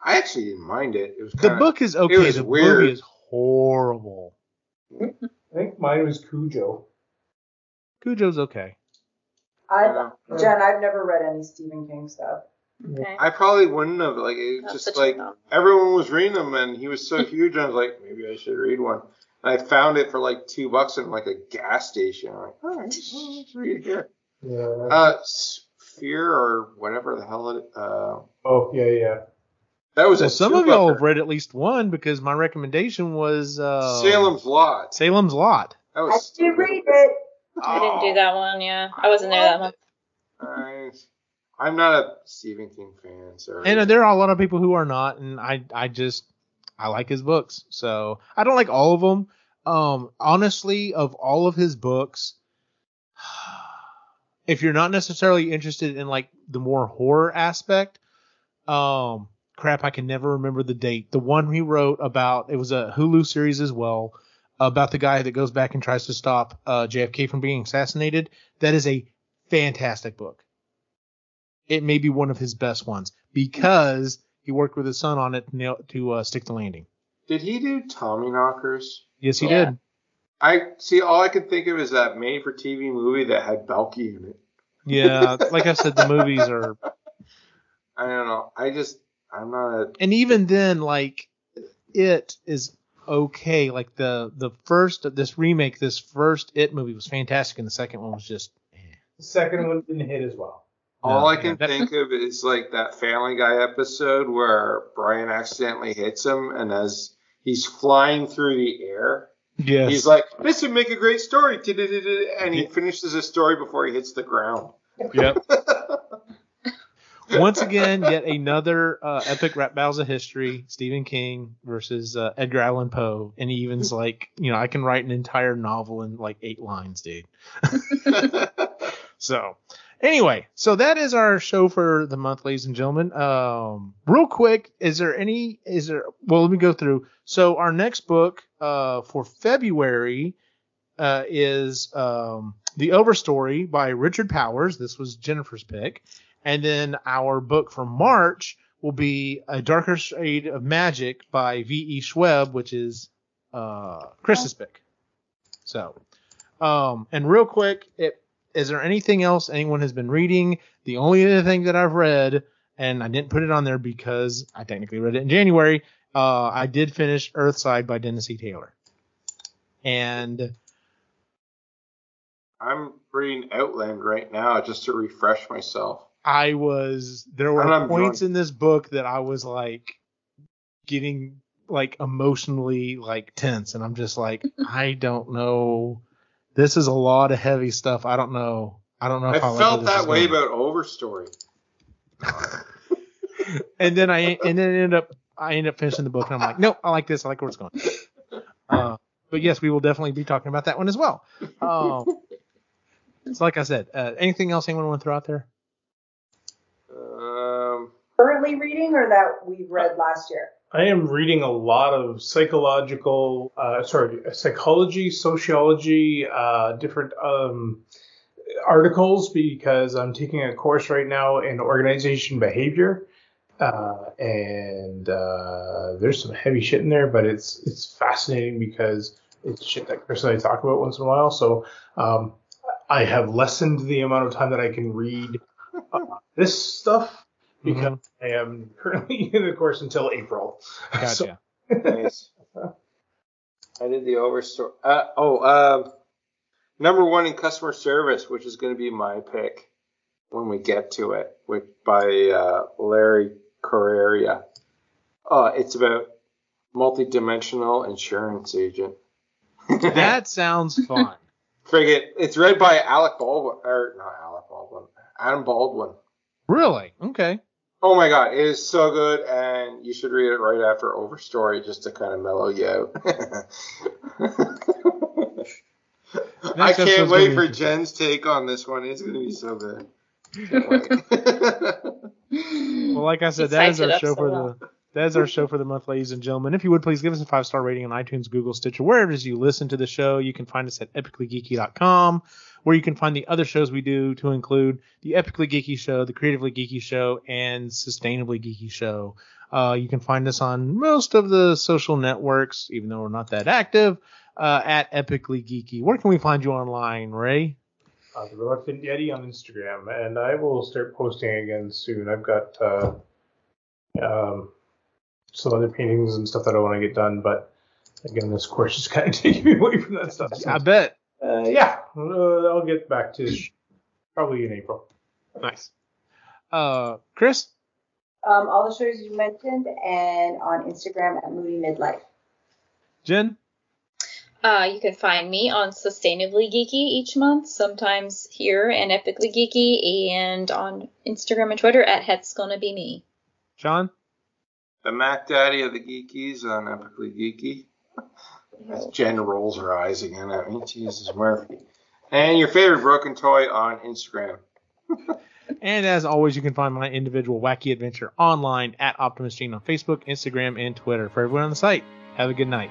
I actually didn't mind it. It was the kinda, book is okay was the weird. movie is horrible I think mine was Cujo. cujo's okay I, Jen, I've never read any Stephen King stuff. Okay. I probably wouldn't have like it That's just like no. everyone was reading them and he was so huge. I was like, maybe I should read one. And I found it for like two bucks in like a gas station. I'm like, all right, well, let's read it here. Yeah. Uh, Sphere or whatever the hell it. Uh, oh yeah, yeah. That was Well, a some of y'all have read at least one because my recommendation was uh, Salem's Lot. Salem's Lot. That I did stupid. read it. I didn't do that one. Yeah, I wasn't there that month. I, I'm not a Stephen King fan, sorry. And uh, there are a lot of people who are not, and I I just I like his books. So I don't like all of them. Um, honestly, of all of his books, if you're not necessarily interested in like the more horror aspect, um, crap, I can never remember the date. The one he wrote about it was a Hulu series as well about the guy that goes back and tries to stop uh, JFK from being assassinated. That is a fantastic book. It may be one of his best ones because he worked with his son on it to, nail, to uh, stick the landing. Did he do Tommy Knockers? Yes, he Yeah. did. I see. All I could think of is that made-for-TV movie that had Belky in it. Yeah, like I said, the movies are, I don't know. I just I'm not a and even then, like it is okay. Like the the first this remake, this first It movie was fantastic, and the second one was just. eh. The second one didn't hit as well. All I can think of is like that Family Guy episode where Brian accidentally hits him, and as he's flying through the air, Yes. he's like, "This would make a great story," and he finishes his story before he hits the ground. Yep. Once again, yet another uh, epic rap battles of history: Stephen King versus uh, Edgar Allan Poe, and he even's like, you know, I can write an entire novel in like eight lines, dude. So, anyway, so that is our show for the month, ladies and gentlemen. Um, real quick, is there any? Is there? Well, let me go through. So, our next book uh, for February uh, is um, The Overstory by Richard Powers. This was Jennifer's pick, and then our book for March will be A Darker Shade of Magic by V. E. Schwab, which is uh, Chris's pick. So, um, and real quick, it is there anything else anyone has been reading? The only other thing that I've read, and I didn't put it on there because I technically read it in January. Uh, I did finish Earthside by Dennis E. Taylor, and I'm reading Outland right now just to refresh myself. I was there were points in this book that I was like getting like emotionally like tense, and I'm just like I don't know. This is a lot of heavy stuff. I don't know. I don't know I if I like felt where this that is way going. about Overstory. and then I and then ended up I ended up finishing the book and I'm like, nope, I like this. I like where it's going. Uh, but yes, we will definitely be talking about that one as well. Um, so like I said, uh, anything else anyone want to throw out there? Um, Currently reading or that we read last year? I am reading a lot of psychological, uh, sorry, psychology, sociology, uh, different um, articles because I'm taking a course right now in organization behavior, uh, and uh, there's some heavy shit in there, but it's it's fascinating because it's shit that Chris and I talk about once in a while. So um, I have lessened the amount of time that I can read uh, this stuff because I am currently in the course until April. Gotcha. So- nice. I did the Overstory. Uh, oh, um, number one in customer service, which is going to be my pick when we get to it, with by uh, Larry Correia. Uh, it's about multi-dimensional insurance agent. that sounds fun. Frigate. It's read by Alec Baldwin, or not Alec Baldwin, Adam Baldwin. really? Okay. Oh my god, it is so good, and you should read it right after Overstory just to kind of mellow you out. I can't wait for Jen's take on this one. It's gonna be so good. Well, like I said, that is our show so for well. the that is our show for the month, ladies and gentlemen. If you would please give us a five star rating on iTunes, Google, Stitcher, wherever it is you listen to the show. You can find us at epicallygeeky.com, where you can find the other shows we do, to include the Epically Geeky Show, the Creatively Geeky Show, and Sustainably Geeky Show. Uh, you can find us on most of the social networks, even though we're not that active, uh, at Epically Geeky. Where can we find you online, Ray? uh, the Reluctant Yeti on Instagram, and I will start posting again soon. I've got uh, um, some other paintings and stuff that I want to get done, but again, this course is kind of taking me away from that stuff. I bet. uh, yeah, uh, I'll get back to it probably in April. Nice. Uh, Chris? um, all the shows you mentioned, and on Instagram at Moody Midlife. Jen? Uh, you can find me on Sustainably Geeky each month, sometimes here and Epically Geeky, and on Instagram and Twitter at Het's Gonna Be Me. Sean? The Mac Daddy of the Geekies on Epically Geeky. As Jen rolls her eyes again at me. Jesus Murphy. And your favorite broken toy on Instagram. And as always, you can find my individual wacky adventure online at Optimus Gene on Facebook, Instagram, and Twitter. For everyone on the site, have a good night.